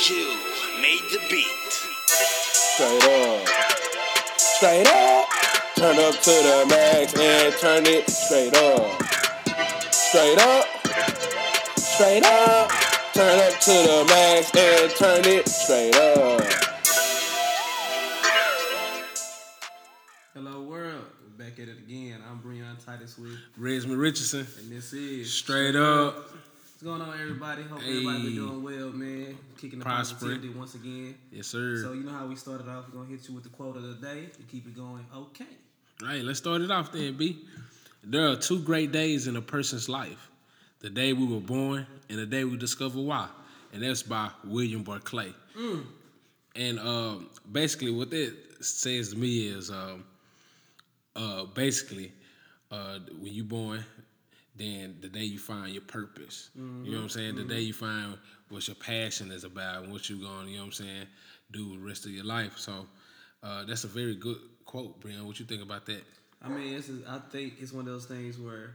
Q made the beat. Straight up. Straight up. Turn up to the max and turn it straight up. Straight up. Straight up. Turn up to the max and turn it straight up. Hello world, we're back at it again. I'm Breon Titus with, Resman Richardson. and this is Straight up. What's going on, everybody? Hope Hey. everybody been doing well, man. Kicking the positivity once again. Yes, sir. So you know how we started off. We're gonna hit you with the quote of the day to keep it going. Okay. Right, let's start it off then, B. There are two great days in a person's life the day we were born and the day we discover why. And that's by William Barclay. And um, basically, what that says to me is um, uh, basically, uh, when you born, then the day you find your purpose. You know what I'm saying? The day you find what your passion is about and what you're going, you know what I'm saying, do the rest of your life. So uh, that's a very good quote, Brian. What you think about that? I mean, is. I think it's one of those things where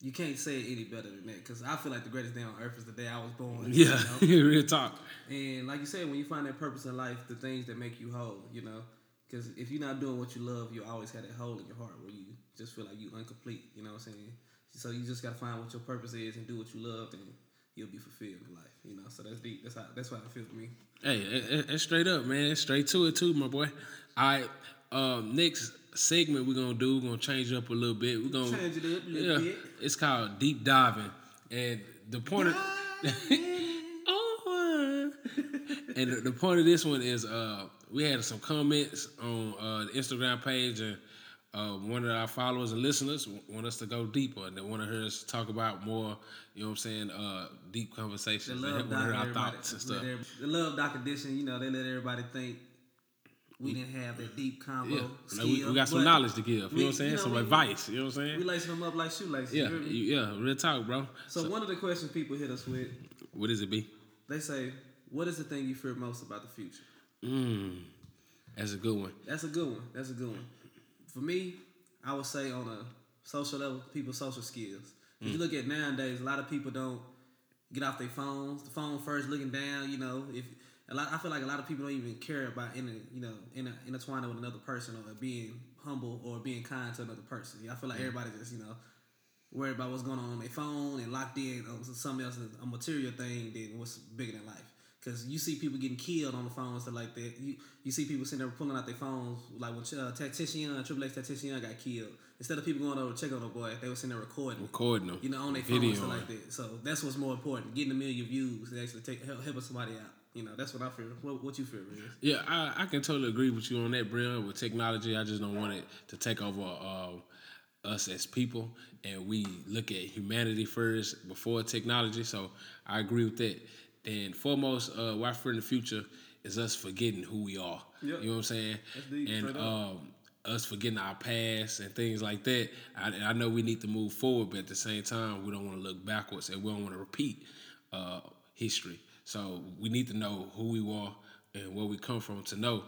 you can't say it any better than that. Because I feel like the greatest day on earth is the day I was born. you Yeah, know? real talk. And like you said, when you find that purpose in life, the things that make you whole, you know, because if you're not doing what you love, you always have that hole in your heart where you just feel like you're incomplete. You know what I'm saying? So you just gotta find what your purpose is and do what you love, and you'll be fulfilled in life. You know, so that's deep. That's how. That's how it feels to me. Hey, it- it- it's straight up, man. It's straight to it too, my boy. All right, um, next segment we're gonna do, we're gonna change it up a little bit. We're gonna Change it up a little yeah, bit. it's called deep diving, and the point of oh, and the, the point of this one is uh, we had some comments on uh, the Instagram page and. Uh, one of our followers and listeners want us to go deeper, and they want to hear us talk about more. You know what I'm saying? Uh, deep conversations. They love to hear our thoughts and stuff. every- the love doc edition. You know, they let everybody think we didn't have that deep combo Yeah, skill. We, we got some knowledge to give. You know what I'm saying? you know, some we- advice. You know what I'm saying? We lacing them up like shoelaces. yeah, you hear me? you- yeah, real talk, bro. So, one of the questions people hit us with, What is it, B? they say, "What is the thing you fear most about the future?" Mm, that's a good one. That's a good one. That's a good one. For me, I would say on a social level, people's social skills. If you mm. look at nowadays, a lot of people don't get off their phones. The phone first, looking down. You know, if a lot, I feel like a lot of people don't even care about in you know in a, intertwining with another person or being humble or being kind to another person. I feel like mm. everybody just you know worried about what's going on on their phone and locked in on something else, a material thing, than what's bigger than life. Because you see people getting killed on the phone and stuff like that. You you see people sitting there pulling out their phones, like when uh, Tentacion, Triple X Tactician got killed. Instead of people going over to check on the boy, they were sitting there recording. Recording them. You know, on their phone and stuff like that. So that's what's more important: getting a million views and actually take help, helping somebody out. You know, that's what I feel. What, what you feel, Riz? Yeah, I, I can totally agree with you on that, Brian. With technology, I just don't want it to take over uh, us as people, and we look at humanity first before technology. So I agree with that. And foremost, uh, what I fear in the future is us forgetting who we are. Yep. You know what I'm saying? And um, us forgetting our past and things like that. I, I know we need to move forward, but at the same time, we don't want to look backwards and we don't want to repeat uh, history. So we need to know who we are and where we come from to know.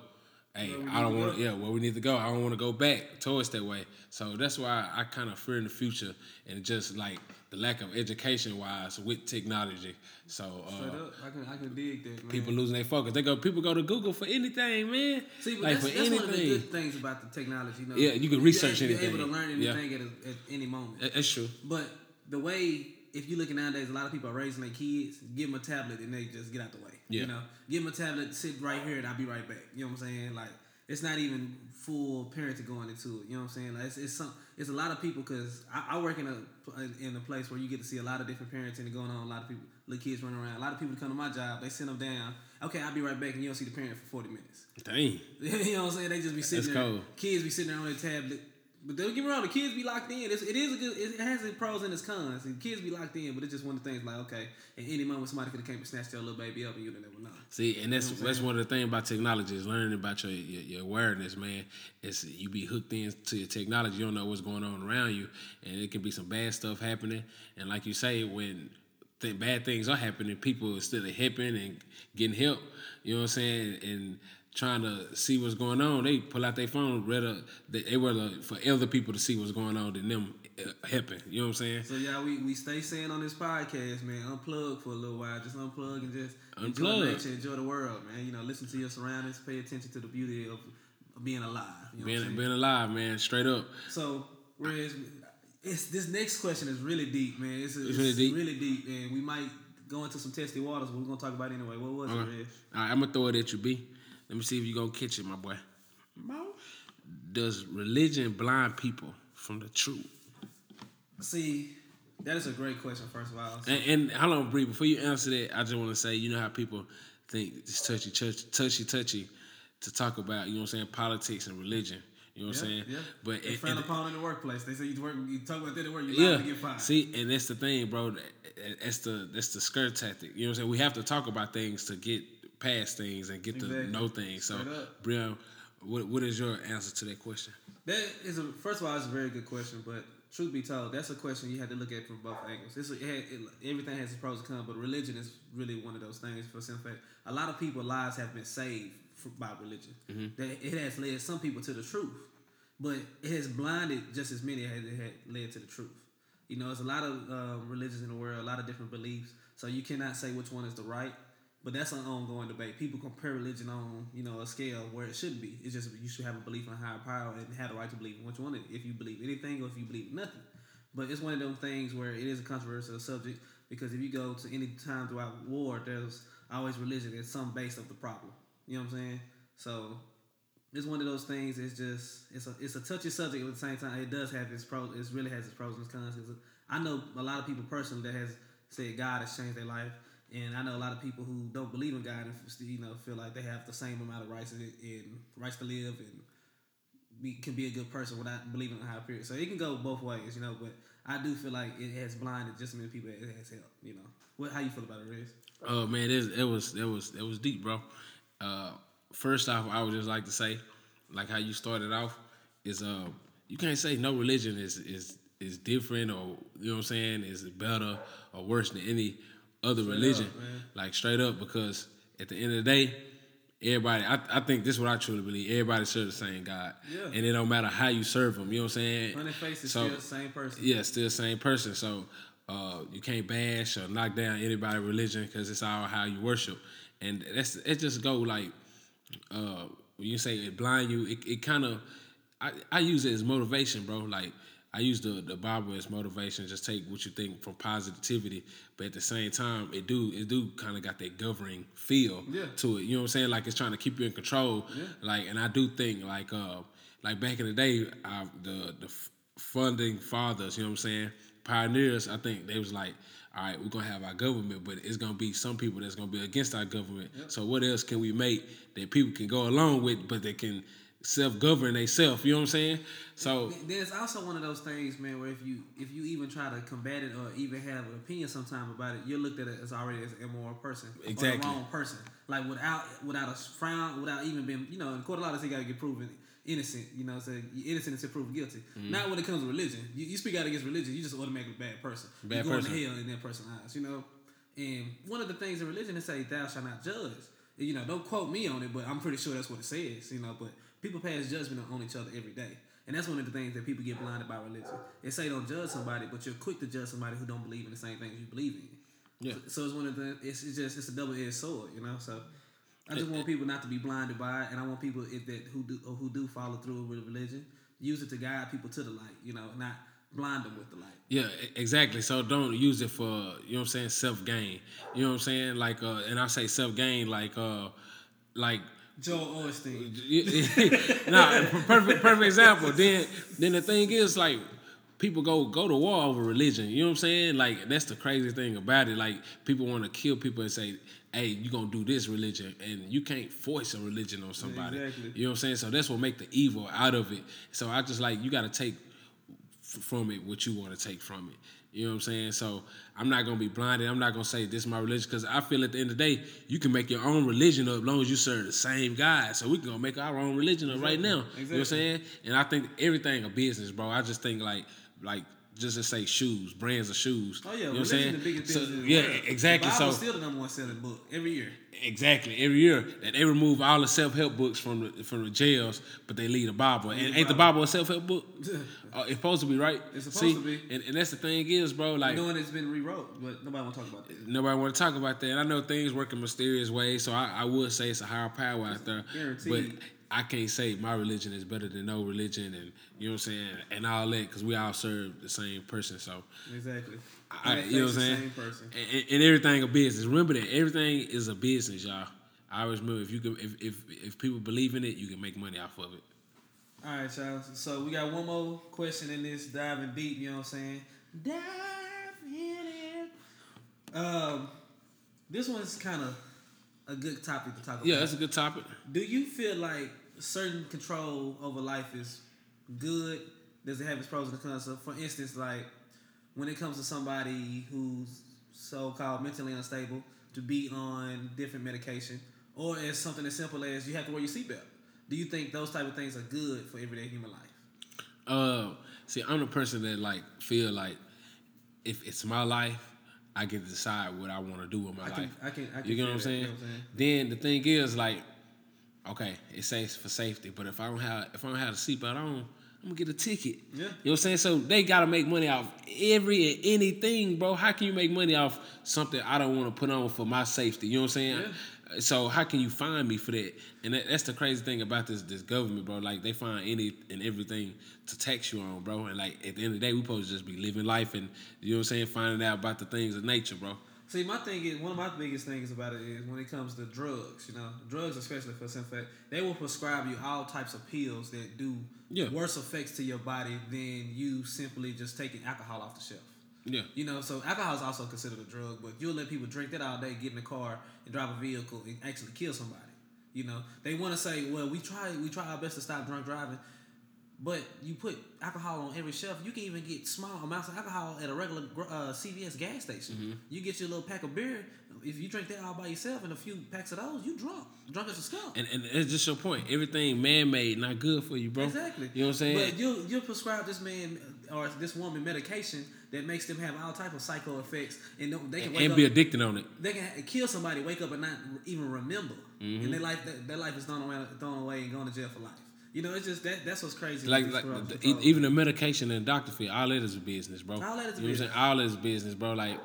Hey, I don't want to. Yeah, where we need to go. I don't want to go back towards that way. So that's why I kind of fear in the future and just like the lack of education wise with technology. So Straight uh, up, I can I can dig that. Man. people losing their focus. They go. People go to Google for anything, man. See, but like that's, for that's anything. one of the good things about the technology. You know, Yeah, you can You're research able- You're able to learn Yeah. anything at, a, at any moment. That- That's true. But the way, if you look at nowadays, a lot of people are raising their kids, give them a tablet and they just get out the way. Yeah. You know, give them a tablet, sit right here, and I'll be right back. You know what I'm saying? Like, it's not even full parenting going into it. You know what I'm saying? Like, it's, it's some, it's a lot of people because I, I work in a in a place where you get to see a lot of different parenting going on. A lot of people, little kids running around. A lot of people come to my job, they send them down. Okay, I'll be right back, and you don't see the parent for 40 minutes. Dang. you know what I'm saying? They just be sitting That's there. cold. Kids be sitting there on their tablet. But don't get me wrong, the kids be locked in. It's, it is a good. It has its pros and its cons. The kids be locked in, but it's just one of the things like okay, at any moment somebody could have came and snatched your little baby up, and you'd never know. See, and that's You know that's one of the things about technology is learning about your, your your awareness, man. It's you be hooked into your technology, you don't know what's going on around you, and it can be some bad stuff happening. And like you say, when th- bad things are happening, people instead of helping and getting help, you know what I'm saying, and trying to see what's going on, they pull out their phone rather they, they rather for other people to see what's going on than them uh, helping. You know what I'm saying? So yeah, we, we stay saying on this podcast, man, unplug for a little while. Just unplug and just enjoy Unplug. nature, enjoy the world, man. You know, listen to your surroundings, pay attention to the beauty of, being alive. You know Being being alive, man, straight up. So, whereas it's this next question is really deep, man. It's, it's, really deep? really deep, and we might go into some testy waters, but we're gonna talk about it anyway. What was Okay. it, Reg? All right, I'm gonna throw it at you, B. Let me see if you gonna catch it, my boy. Does religion blind people from the truth? See, that is a great question. First of all, So- And, and hold on, Bree. Before you answer that, I just want to say, you know how people think it's touchy, touchy, touchy, touchy to talk about. You know what I'm saying? Politics and religion. You know what I'm saying? yeah. But They frown upon in the workplace. They say you work, you talk about that at work, you yeah. liable to get fired. See, and that's the thing, bro. That's the that's the skirt tactic. You know what I'm saying? We have to talk about things to get past things and get to know things. So. Brian, what what is your answer to that question? That is a first of all, it's a very good question, but truth be told, that's a question you have to look at from both angles. It's it, had- it, everything has its pros and cons, but religion is really one of those things. For some fact, a lot of people's lives have been saved by religion. That it has led some people to the truth, but it has blinded just as many as it had led to the truth. You know, there's a lot of um, religions in the world, a lot of different beliefs, so you cannot say which one is the right. But that's an ongoing debate. People compare religion on, you know, a scale where it shouldn't be. It's just you should have a belief in a higher power and have the right to believe in which one. it- If you believe anything or if you believe nothing. But it's one of those things where it is a controversial subject because if you go to any time throughout war, there's always religion at some base of the problem. You know what I'm saying? So it's one of those things. It's just it's a it's a touchy subject at the same time. It does have its pros. It really has its pros and cons. I know a lot of people personally that has said God has changed their life, and I know a lot of people who don't believe in God and you know feel like they have the same amount of rights and, rights to live and be, can be a good person without believing in a higher period. So it can go both ways, you know. But I do feel like it has blinded just as many people as it has helped. You know, what how you feel about it, Riz? Oh man, it, it was it was it was deep, bro. Uh, first off, I would just like to say, like how you started off, is uh you can't say no religion is is is different or you know what I'm saying is better or worse than any other religion, up, like straight up because at the end of the day. Everybody, I, I think this is what I truly believe. Everybody serves the same God, Yeah. and it don't matter how you serve him. You know what I'm saying? Funny face is So- still the same person. yeah, still the same person. So uh, you can't bash or knock down anybody's religion because it's all how you worship, and that's it. Just go like uh, when you say it blind you, it, it kind of I, I use it as motivation, bro. Like I use the the Bible as motivation. Just take what you think from positivity, but at the same time, it do it do kind of got that governing feel Yeah. to it. You know what I'm saying? Like it's trying to keep you in control. Yeah. Like, and I do think like uh like back in the day, uh, the the funding fathers, you know what I'm saying? Pioneers, I think they was like, all right, we're gonna have our government, but it's gonna be some people that's gonna be against our government. So what else can we make that people can go along with, but they can self-govern themselves? You know what I'm saying? So there's also one of those things, man, where if you if you even try to combat it or even have an opinion sometime about it, you're looked at it as already as an immoral person or the wrong person. Like without without a frown, without even being, you know, in court of law they say you gotta get proven innocent. You know, so you're innocent until proven guilty. Mm-hmm. Not when it comes to religion. You, you speak out against religion, you just automatically a bad person. Bad you going person. to hell in that person's eyes. You know, and one of the things in religion is say thou shalt not judge. You know, don't quote me on it, but I'm pretty sure that's what it says. You know, but people pass judgment on each other every day. And that's one of the things that people get blinded by religion. They say don't judge somebody, but you're quick to judge somebody who don't believe in the same things you believe in. Yeah. So, so it's one of the it's, it's just it's a double edged sword, you know. So I just want people not to be blinded by it, and I want people if that who do who do follow through with religion use it to guide people to the light, you know, not blind them with the light. Yeah, exactly. So don't use it for you know what I'm saying self gain. You know what I'm saying? Like uh and I say self gain like uh like Joel Osteen. nah, perfect perfect example. Then then the thing is like people go go to war over religion. You know what I'm saying? Like that's the crazy thing about it. Like people want to kill people and say, "Hey, you gonna do this religion," and you can't force a religion on somebody. Exactly. You know what I'm saying? So that's what make the evil out of it. So I just like you got to take f- from it what you want to take from it. You know what I'm saying? So I'm not gonna be blinded. I'm not gonna say this is my religion because I feel at the end of the day you can make your own religion up as long as you serve the same God. So we can go make our own religion up right now. You know what I'm saying? And I think everything a business, bro. I just think like like just to say shoes, brands of shoes. Oh yeah, you know what I'm saying? the biggest So, business in the yeah, exactly. So still the number one selling book every year. Exactly. Every year that they remove all the self help books from the from the jails, but they leave the Bible. And ain't the Bible. A self help book? Uh, it's supposed to be, right? It's supposed See? to be. And, and that's the thing is, bro. Like Knowing it's been rewrote, but nobody want to talk about that. nobody want to talk about that. And I know things work in mysterious ways, so I, I would say it's a higher power out there. Guaranteed. But I can't say my religion is better than no religion, and you know what I'm saying, and all that, because we all serve the same person. So Exactly. I, you know what I'm saying? And, and everything a business. Remember that everything is a business, y'all. I always remember if you can, if, if if people believe in it, you can make money off of it. All right, y'all. So we got one more question in this diving deep. You know what I'm saying? Dive in it. Um, this one's kind of a good topic to talk about. Yeah, that's a good topic. Do you feel like certain control over life is good? Does it have its pros and cons? So for instance, like when it comes to somebody who's so-called mentally unstable, to be on different medication, or as something as simple as you have to wear your seatbelt. Do you think those type of things are good for everyday human life? Uh, see, I'm the person that like feel like if it's my life, I get to decide what I want to do with my I can- life. I can- I can you get what I'm saying? you know what I'm saying? Then the thing is like, okay, it says for safety, but if I don't have if I don't have a seatbelt on, I'm gonna get a ticket. Yeah. You know what I'm saying? So they gotta make money off every and anything, bro. How can you make money off something I don't want to put on for my safety? You know what I'm saying? Yeah. So how can you find me for that? And that, that's the crazy thing about this this government, bro. Like they find any and everything to tax you on, bro. And like at the end of the day, we supposed to just be living life and you know what I'm saying, finding out about the things of nature, bro. See, my thing is one of my biggest things about it is when it comes to drugs. You know, drugs, especially for some fact, they will prescribe you all types of pills that do Yeah. worse effects to your body than you simply just taking alcohol off the shelf. Yeah. You know, so alcohol is also considered a drug, but you'll let people drink that all day, get in a car, and drive a vehicle and actually kill somebody. You know, they want to say, "Well, we try, we try our best to stop drunk driving," but you put alcohol on every shelf. You can even get small amounts of alcohol at a regular uh, CVS gas station. Mm-hmm. You get your little pack of beer. If you drink that all by yourself and a few packs of those, you drunk, drunk as a skunk. And and it's just your point. Everything man made, not good for you, bro. Exactly. You know what I'm saying? But you you prescribe this man or this woman medication that makes them have all type of psycho effects, and they can wake and up, be addicted on it. they can kill somebody, wake up and not even remember, Mm-hmm. and their life their life is thrown away, thrown away and going to jail for life. You know, it's just that that's what's crazy. Like like the, e- drugs. even the medication and doctor fee, all that is a business, bro. All that is a you know what I'm saying? All that is business, bro. Like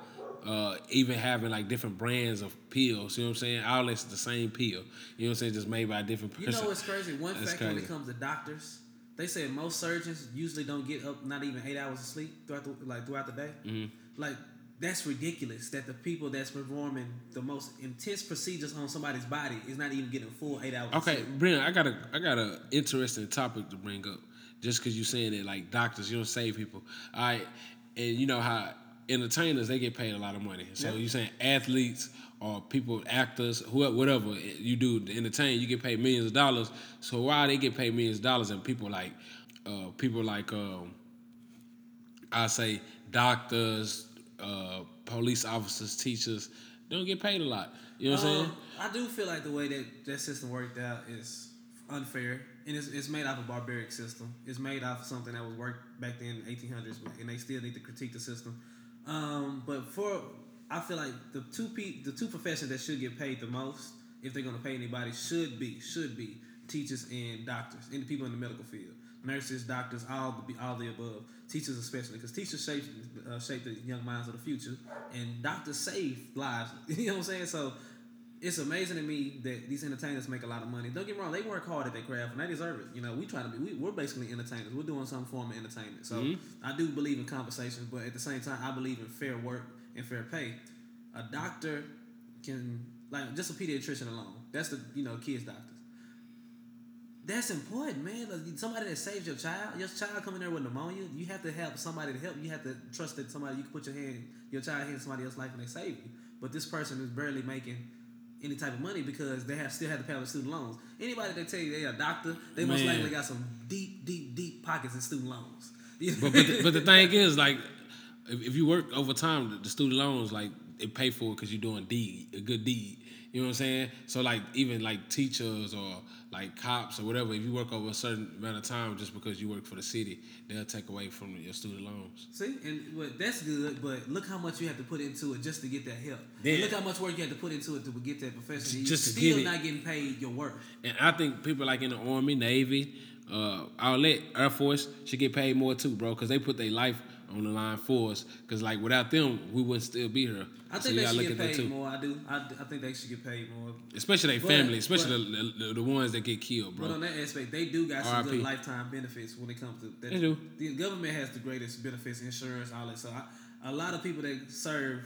uh, even having like different brands of pills, you know what I'm saying? All that's the same pill. You know what I'm saying? Just made by a different You person. know what's crazy? One That's fact when it comes to doctors, they said most surgeons usually don't get up not even eight hours of sleep throughout the like throughout the day. Mm-hmm. Like that's ridiculous. That the people that's performing the most intense procedures on somebody's body is not even getting full eight hours. Okay. Brennan, I got a I got a interesting topic to bring up. Just because you're saying that like doctors, you don't save people. All right, and you know how entertainers they get paid a lot of money. So Yeah. you saying athletes or people, actors, whoever, whatever you do to entertain, you get paid millions of dollars. So why they get paid millions of dollars and people like uh, people like um, I say doctors, uh, police officers, teachers don't get paid a lot. You know what I'm saying? Um, I do feel like the way that that system worked out is unfair, and it's, it's made off a barbaric system. It's made off of something that was worked back then in the 1800s, and they still need to critique the system. Um, but for I feel like the two pe- the two professions that should get paid the most, if they're going to pay anybody, should be should be teachers and doctors, and the people in the medical field, nurses, doctors, all the all the above. Teachers especially, because teachers shape uh, shape the young minds of the future, and doctors save lives. you know what I'm saying? So it's amazing to me that these entertainers make a lot of money. Don't get me wrong; they work hard at their craft and they deserve it. You know, we try to be. We, we're basically entertainers. We're doing some form of entertainment. So I do believe in conversations, but at the same time, I believe in fair work and fair pay. A doctor can like just a pediatrician alone. That's the you know kids doctors. That's important, man. Like, somebody that saves your child, your child coming there with pneumonia, you have to have somebody to help. You have to trust that somebody you can put your hand, your child hand somebody else's life and they save you. But this person is barely making any type of money because they have still have to pay off student loans. Anybody that tell you they a doctor, they most Man. likely got some deep, deep, deep pockets in student loans. But but the, but the thing is, like, if, if you work overtime, the, the student loans like it pay for it because you're doing deed, a good deed. You know what I'm saying? So like even like teachers or like cops or whatever, if you work over a certain amount of time just because you work for the city, they'll take away from your student loans. See, and well, that's good, but look how much you have to put into it just to get that help. And look how much work you have to put into it to get that profession. and Just you to still get not getting paid your work. And I think people like in the Army, Navy, uh, Outlet, Air Force should get paid more too, bro, because they put their life on the line for us. Because like without them, we wouldn't still be here. I think they should look get paid more. I do. I, I think they should get paid more. Especially their family, especially the, the, the ones that get killed, bro. But on that aspect, they do got some good lifetime benefits when it comes to that. They do. The government has the greatest benefits, insurance, all that. So I, a lot of people that serve,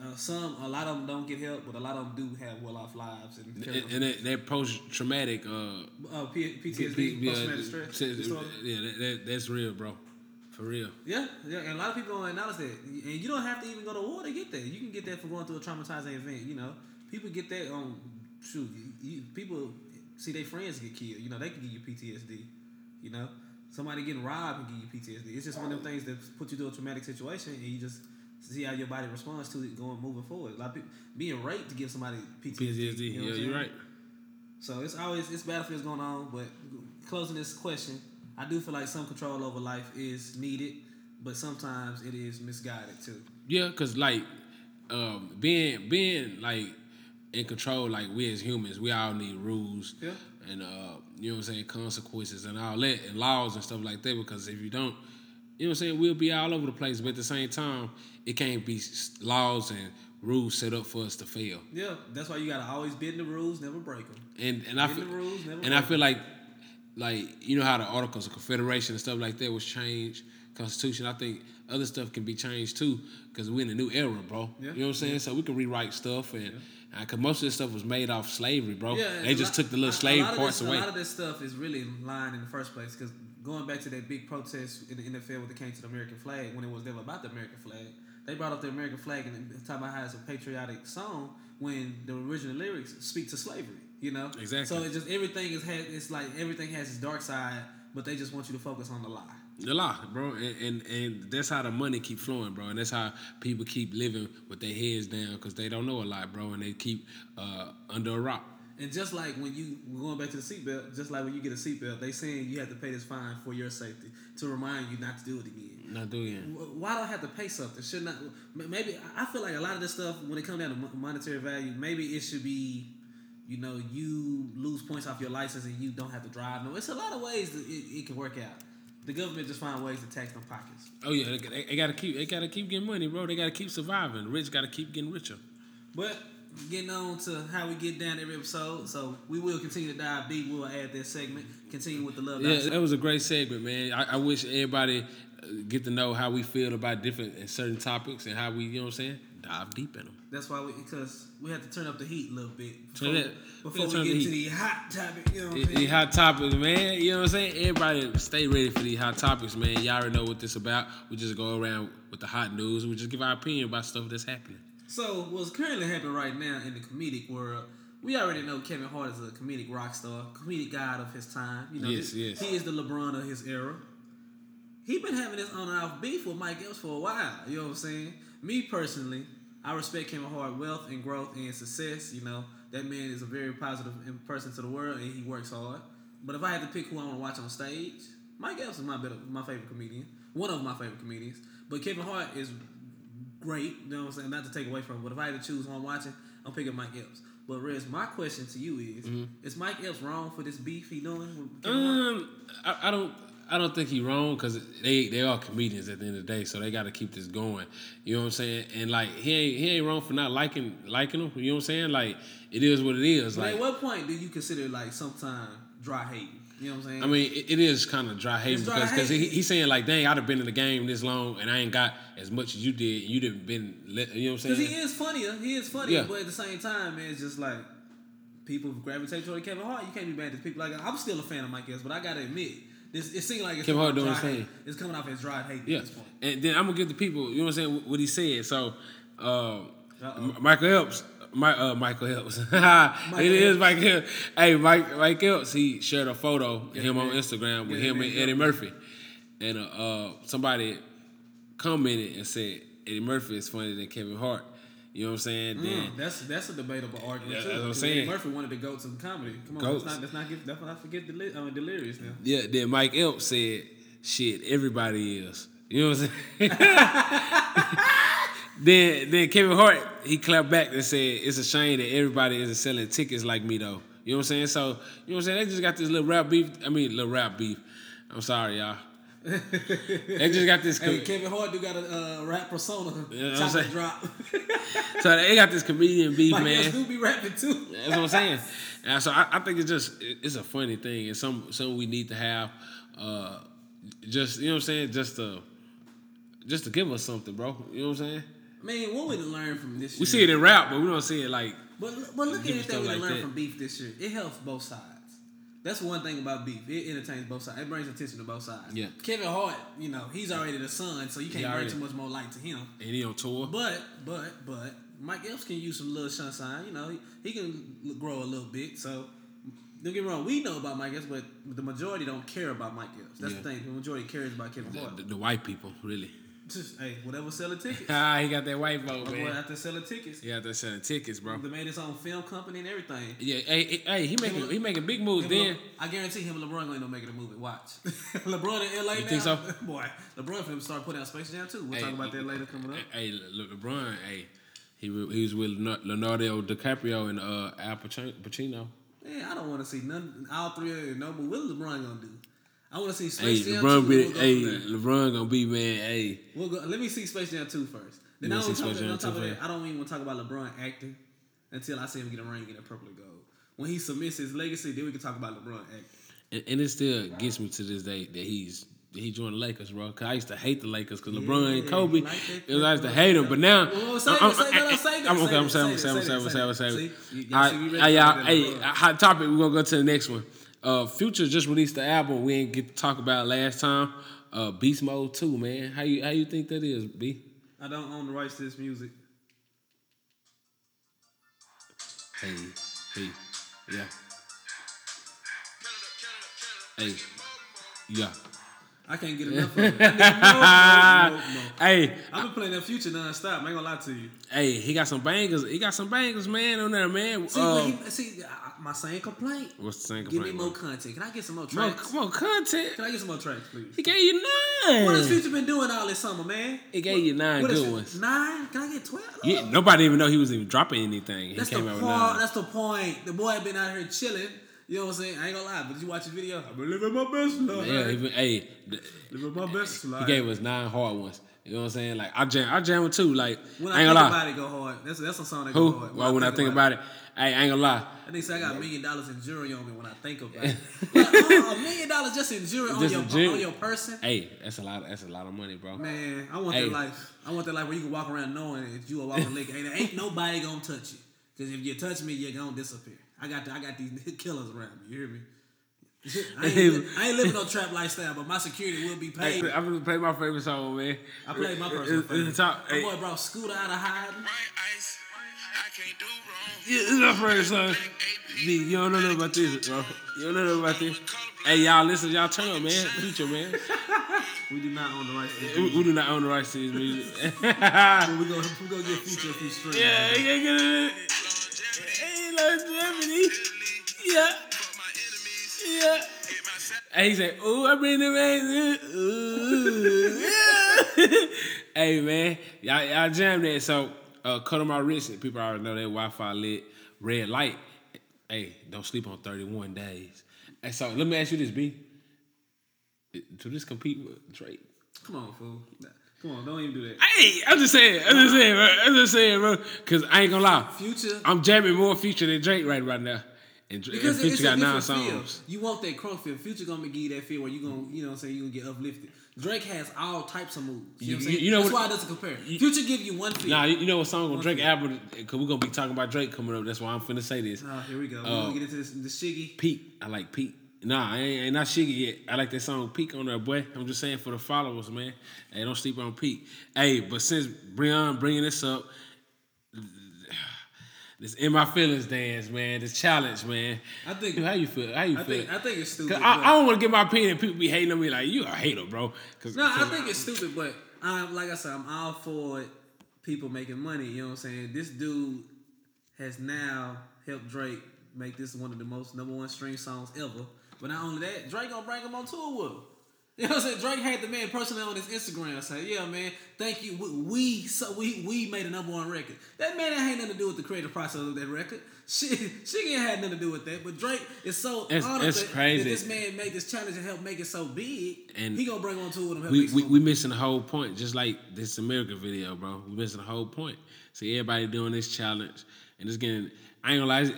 uh, some, a lot of them don't get help, but a lot of them do have well off lives and, And, and that, that post traumatic, uh, uh, PTSD, P- yeah, post-traumatic stress. yeah, that, that, that's real, bro, for real. Yeah, yeah, and a lot of people don't acknowledge that, and you don't have to even go to war to get that. You can get that from going through a traumatizing event. You know, people get that on shoot. You, people see their friends get killed. You know, they can give you PTSD. You know, somebody getting robbed can give you PTSD. It's just one of them things that put you through a traumatic situation, and you just see how your body responds to it going moving forward. A lot of people being raped to give somebody PTSD. PTSD, you know yeah, you're right. So it's always it's battlefields going on, but closing this question, I do feel like some control over life is needed, but sometimes it is misguided too. Yeah, cause like um, being being like in control, like we as humans, we all need rules. Yeah. And uh, you know what I'm saying, consequences and all that, and laws and stuff like that. Because if you don't, you know what I'm saying, we'll be all over the place. But at the same time, it can't be laws and rules set up for us to fail. Yeah, that's why you gotta always bend the rules, never break them. And and I feel, the rules, never and I feel like like you know how the Articles of Confederation and stuff like that was changed, Constitution. I think other stuff can be changed too because we're in a new era, bro. Yeah. You know what I'm saying? So we can rewrite stuff and. Because uh, most of this stuff was made off slavery, bro. Yeah, they just lot- took the little slave parts this, away. A lot of this stuff is really lying in the first place because going back to that big protest in the NFL when it came to the American flag, when it was never about the American flag, they brought up the American flag and talk about how it's a patriotic song when the original lyrics speak to slavery. You know, Exactly. So it just everything is. It's like everything has its dark side, but they just want you to focus on the lie. The lie, bro, and, and and that's how the money keep flowing, bro, and that's how people keep living with their heads down because they don't know a lot, bro, and they keep uh, under a rock. And just like when you going back to the seatbelt, just like when you get a seatbelt, they saying you have to pay this fine for your safety to remind you not to do it again. Not doing. Wh- Why do I have to pay something? Should not? Maybe I feel like a lot of this stuff when it comes down to monetary value, maybe it should be, you know, you lose points off your license and you don't have to drive. No, it's a lot of ways that it, it can work out. The government just find ways to tax them pockets. Oh yeah, they, they, they gotta keep they gotta keep getting money, bro. They gotta keep surviving. Rich gotta keep getting richer. But getting on to how we get down every episode, so we will continue to dive deep. We'll add that segment. Continue with the love. Yeah, that was a great segment, man. I, I wish everybody uh, get to know how we feel about different and certain topics and how we, you know what I'm saying, dive deep in them. That's why we because we have to turn up the heat a little bit before, it- before we get the to the hot topic. You know what I'm These saying? hot topics, man. You know what I'm saying? Everybody stay ready for the hot topics, man. Y'all already know what this about. We just go around with the hot news we just give our opinion about stuff that's happening. So what's currently happening right now in the comedic world? We already know Kevin Hart is a comedic rock star, comedic god of his time. You know, Yes, he, yes. he is the LeBron of his era. He been having this on and off beef with Mike Epps for a while. You know what I'm saying? Me personally, I respect Kevin Hart wealth and growth and success. You know that man is a very positive person to the world and he works hard. But if I had to pick who I want to watch on stage, Mike Epps is my better, my favorite comedian, one of my favorite comedians. But Kevin Hart is great. You know what I'm saying? Not to take away from him, but if I had to choose who I'm watching, I'm picking Mike Epps. But Rez, my question to you is: Mm-hmm. Is Mike Epps wrong for this beef he doing? With Kevin Hart? Um, I, I don't. I don't think he wrong because they they are comedians at the end of the day, so they got to keep this going. You know what I'm saying? And like he ain't he ain't wrong for not liking liking them. You know what I'm saying? Like it is what it is. But Like at what point do you consider like sometime dry hate? You know what I'm saying? I mean, it, it is kind of dry dry because because he, he's saying like, dang, I'd have been in the game this long and I ain't got as much as you did. You didn't been, you know what I'm saying? because he is funnier, he is funnier, Yeah. but at the same time, man, it's just like people gravitate toward Kevin Hart. You can't be mad at people like I'm still a fan of Mike Epps, but I gotta admit, this it seems like it's Kevin coming Hart off doing his hate. thing. It's coming off as dry hate Yeah, at this point. and then I'm gonna give the people, you know what I'm saying, what he said. So, uh, M- Michael Helps, my, uh, Michael Helps, it is Michael Helps. Hey, Mike, Mike Helps, he shared a photo of him on. Instagram with Yeah, him man, and. Eddie Murphy, and uh, uh, somebody commented and said Eddie Murphy is funnier than Kevin Hart, You know what I'm saying? Then Mm, that's that's a debatable argument Yeah, too. that's what I'm saying. Murphy wanted to go to the comedy. Come on, Goats. let's not let's not get let's not forget deli- uh, delirious now. yeah, then Mike Elp said, "Shit, everybody is." You know what I'm saying? then then Kevin Hart he clapped back and said, "It's a shame that everybody isn't selling tickets like me though." You know what I'm saying? So you know what I'm saying? They just got this little rap beef. I mean, little rap beef. I'm sorry, y'all. They just got this. Hey, Kevin Hart do got a uh, rap persona. Yeah, I'm saying. drop. so they got this comedian beef, Mike man. Do be rapping too. That's what I'm saying. And so I, I think it's just it- it's a funny thing and some something we need to have. Uh, just you know what I'm saying, just to just to give us something, bro. You know what I'm saying? I mean, what we done learn from this? We year? see it in rap, but we don't see it like But but look at everything we like learned that. from beef this year. It helps both sides. That's one thing about beef. It entertains both sides. It brings attention to both sides. Yeah. Kevin Hart, you know, he's already the son, so you can't bring already- too much more light to him. and he on tour. But but but Mike Epps can use some little sunshine. You know, he, he can grow a little bit. So don't get me wrong. We know about Mike Epps, but the majority don't care about Mike Epps. That's Yeah. the thing. The majority cares about Kevin The, Hart. the- the white people, really. Hey, whatever selling tickets. Ah, he got that white vote, My boy man. out there selling tickets. He out there selling tickets, bro. They made his own film company and everything. Yeah, hey, hey, hey, he making he making big moves. Then Le- I guarantee him LeBron gonna make it a movie. Watch. LeBron in LA You now. think so? Boy, LeBron finna start putting out Space Jam too. We'll Hey, talk about that later coming up. Hey, Le- LeBron, hey, he he was with Leonardo DiCaprio and uh, Al Pacino. Man, I don't want to see none, all three of them. No, but what is LeBron gonna do? I want to see Hey, Space Jam LeBron 2. be We'll hey. LeBron gonna be man. Hey, We'll go, let me see Space Jam 2 first. Then You I don't see talk Space Jam on top 2 of that. I don't even want to talk about LeBron acting until I see him get a ring in a purple and gold. When he submits his legacy, then we can talk about LeBron acting. and, and it still gets me to this day that he's he joined the Lakers, bro. Cause I used to hate the Lakers because LeBron and Kobe. like that I used to hate them, but now Well, say I'm, say I'm- say I'm okay. I'm saying, say I'm saying, I'm say saying, I'm saying, I'm say saying. All y'all see, we right, y'all, hey, hot topic. We're gonna go to the next one. Uh, Future just released the album we didn't get to talk about last time. Uh, Beast Mode 2, man. How you how you think that is, B? I don't own the rights to this music. Hey, hey, yeah. Hey, yeah. I can't get enough of it. I need more, more, more, more. Hey, I've been playing that future nonstop. I ain't gonna lie to you. hey, he got some bangers. He got some bangers, man, on there, man. See, Uh, but he, see, I- my same complaint. what's the same complaint? Give me complaint? more bro? content. Can I get some more More, tracks? more content. Can I get some more tracks, please? He gave you nine. What has Future been doing all this summer, man? He gave you nine What is good it? ones. Nine? Can I get twelve? Yeah, nobody even know he was even dropping anything. He That's the out point. with nine. That's the point. The boy been out here chilling. You know what I'm saying? I ain't gonna lie, but did you watch his video? I've been living my best life. Yeah, even hey, living my best life. he gave us nine hard ones. You know what I'm saying? Like I jam, I jam with two. Like When I I, ain't think gonna lie. about it, go hard. That's that's a song that Who? go hard. Well, when I think about it, hey, I ain't gonna lie. I think say I got a million dollars in jewelry on me when I think about it. like, oh, a million dollars just in jewelry on your on your person. Hey, that's a lot. That's a lot of money, bro. Man, I want Hey. that life. I want that life where you can walk around knowing that you a walking lick. Ain't, ain't nobody gonna touch you. Cause if you touch me, you're gonna disappear. I got I got these killers around me. You hear me? I ain't, li- I ain't living no trap lifestyle, but my security will be Hey, paid. I'm gonna play my favorite song, man. I played my personal It's- favorite. It's the top. My Hey, boy brought Scooter out of hiding. ice. I can't do wrong. yeah, this is my favorite song. B, you don't know nothing about this, bro. You don't know nothing about this. Hey, y'all, listen, y'all turn up, man. Future, man. We do not own the rights to this. We, we do not own the rights to this music. But we go we go get future if we straight. Yeah, man. yeah, get it. Hey, longevity. Yeah, yeah. Hey, he said, "Ooh, I bring the man." Ooh, yeah. hey, man, y'all, y'all jam that. So, uh, cut on my wrist. People already know that Wi-Fi lit. Red light. Hey, don't sleep on thirty-one days. And so, let me ask you this, B. Do this compete with Drake? Come on, fool. Come on, don't even do that. Hey, I'm just saying. I'm just saying, bro. I'm just saying, bro. Cause I ain't gonna lie. Future. I'm jamming more Future than Drake right right now. And, Dra- and Because Future got nine feel. songs. You want that crunk feel. Future gonna give you that feel where you gonna, you know what I'm saying, you gonna get uplifted. Drake has all types of moves. You, know what I'm saying? you know That's what- why it doesn't compare. Future give you one feel. Nah, you you know what song on Drake album? Cause we're gonna be talking about Drake coming up. That's why I'm finna say this. Oh, here we go. We're Uh, gonna get into this the Shiggy. Peak. I like Peak. Nah, I ain't, ain't not Shiggy yet. I like that song Peak on there, boy. I'm just saying for the followers, man. Hey, don't sleep on Peak. Hey, but since Breon bringing this up, this in my feelings dance, man. This challenge, man. I think How you feel? How you I feel? think I think it's stupid. Cause I, I don't want to get my opinion. People be hating on me like you a hater, bro. Cause, No, I think it's stupid, but um, like I said, I'm all for people making money. You know what I'm saying? This dude has now helped Drake make this one of the most number one stream songs ever. But not only that, Drake gonna bring him on tour with him. You know what I'm saying? Drake had the man personally on his Instagram say, "Yeah, man, thank you. We we so we we made a number one record. That man ain't had nothing to do with the creative process of that record. She she ain't had nothing to do with that. But Drake is so It's- honored it's that, crazy. that this man made this challenge and help make it so big. And he gonna bring on with him. help we, we we missing the whole point. Just like this America video, bro. We missing the whole point. See everybody doing this challenge, and it's getting. I ain't gonna lie.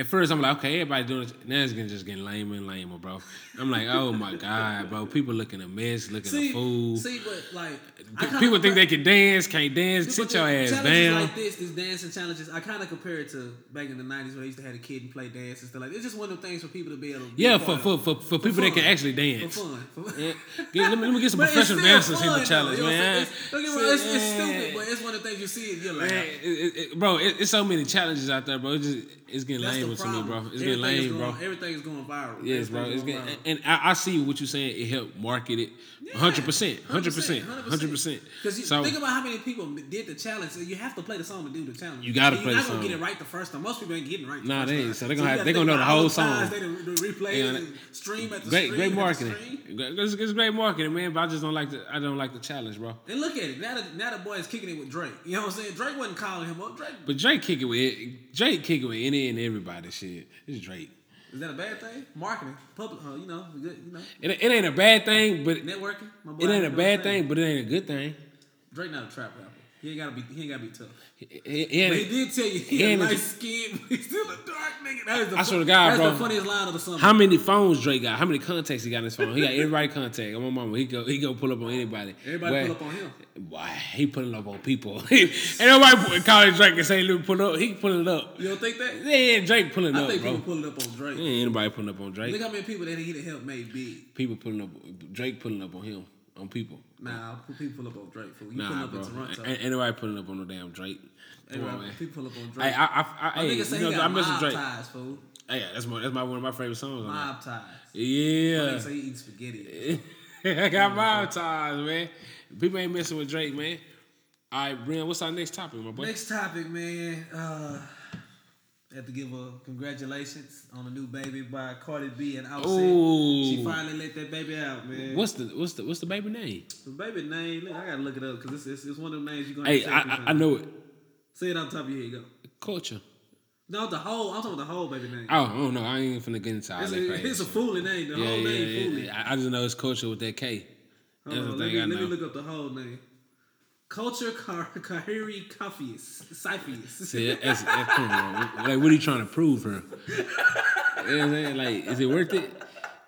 It's- At first, I'm like, okay, everybody doing it. Now it's getting just getting lamer and lamer, bro. I'm like, oh my god, bro. People looking a mess, looking See, a fool. see, but like I Pe- kinda People think they can dance, can't dance. Sit your ass challenges down. like this, these dancing challenges, I kind of compare it to back in the '90s where I used to have a kid and play dance and stuff like. It's just one of the things for people to be able to. yeah, for part for, for for people that can actually dance. For fun. For Yeah. Let, me, let me get some professional dancers in fun, the though, challenge, you know what I'm man. It's, me it's, it's stupid, but it's one of the things you see you're like, Man, it, it, it- bro, it, it's so many challenges out there, bro. It's just it's getting that's lame to me, bro. It's getting lame, going, bro. Everything is going viral. Yes, bro. It's getting, viral. and I, I see what you're saying. It helped market it, hundred percent, hundred percent, hundred percent. Because you So think about how many people did the challenge. So you have to play the song to do the challenge. You gotta play. You're not the gonna song. get it right the first time. Most people ain't getting it right. The Nah, first they ain't. time. So they're gonna you have- they think gonna know the whole song. They done re- replay Yeah, and stream at the great, stream great marketing. It's, it's great marketing, man. But I just don't like the I don't like the challenge, bro. And look at it. Now the, now the boy is kicking it with Drake. You know what I'm saying? Drake wasn't calling him up. Drake. But Drake kicking with Drake kicking with any and everybody. Shit, it's Drake. Is that a bad thing? Marketing, public, uh, you know, good, you know, It, it ain't a bad thing, but it networking. My boy, ain't a bad thing, but it ain't a good thing. Drake not a trap rapper. He ain't gotta be. He ain't gotta be tough. He, he- he But he did tell you he, he had a- light skin, he's still a dark nigga. That is the I swear to God, that's bro. the funniest line of the summer. How many phones Drake got? How many contacts he got in his phone? He got everybody contact. On my mama, he go he go pull up on anybody. Everybody Boy, pull up on him. Why he pulling up on people? ain't nobody calling Drake and say, "Look, pull up." He pulling it up. You don't think that? Yeah, Drake pulling I up, I think bro. people pulling up on Drake. Ain't anybody pulling up on Drake. Look how many people that he done helped made big. People pulling up. Drake pulling up on him on people. Nah, people pull up on Drake. Fool. You Nah, pull up bro. in Toronto. Ain't, ain't nobody pulling up on no damn Drake. Everybody- on, people pull up on Drake. Hey, I, I, I, My hey, you know, I miss mob Drake. ties, fool. Hey, that's my that's my one of my favorite songs. on Mob ties. Yeah. say he eating spaghetti. I got my ties, man. People ain't messing with Drake, man. All right, Brian, what's our next topic, my boy? Next topic, man. Uh, have to give a congratulations on a new baby by Cardi B and Offset. Ooh. She finally let that baby out, man. What's the what's the what's the baby name? the baby name? Look, I gotta look it up because it's, it's, it's one of them names you're gonna. Hey, say I, I. I know it. Say it on top of your head. Go. Culture. No, the whole. I'm talking about the whole baby name. Oh, I don't know. I ain't even finna get into all it's, that a, crazy. it's a fooling name. The yeah, whole yeah, name yeah, fooling. yeah. I I just know it's culture with that K. That's Hold the thing let, me, I let me know. look up the whole name. Kulture Car- Kiari Cephus. Cephus. See, that's, that's cool, bro. Like, what are you trying to prove her? you know what I'm saying? Like, is it worth it?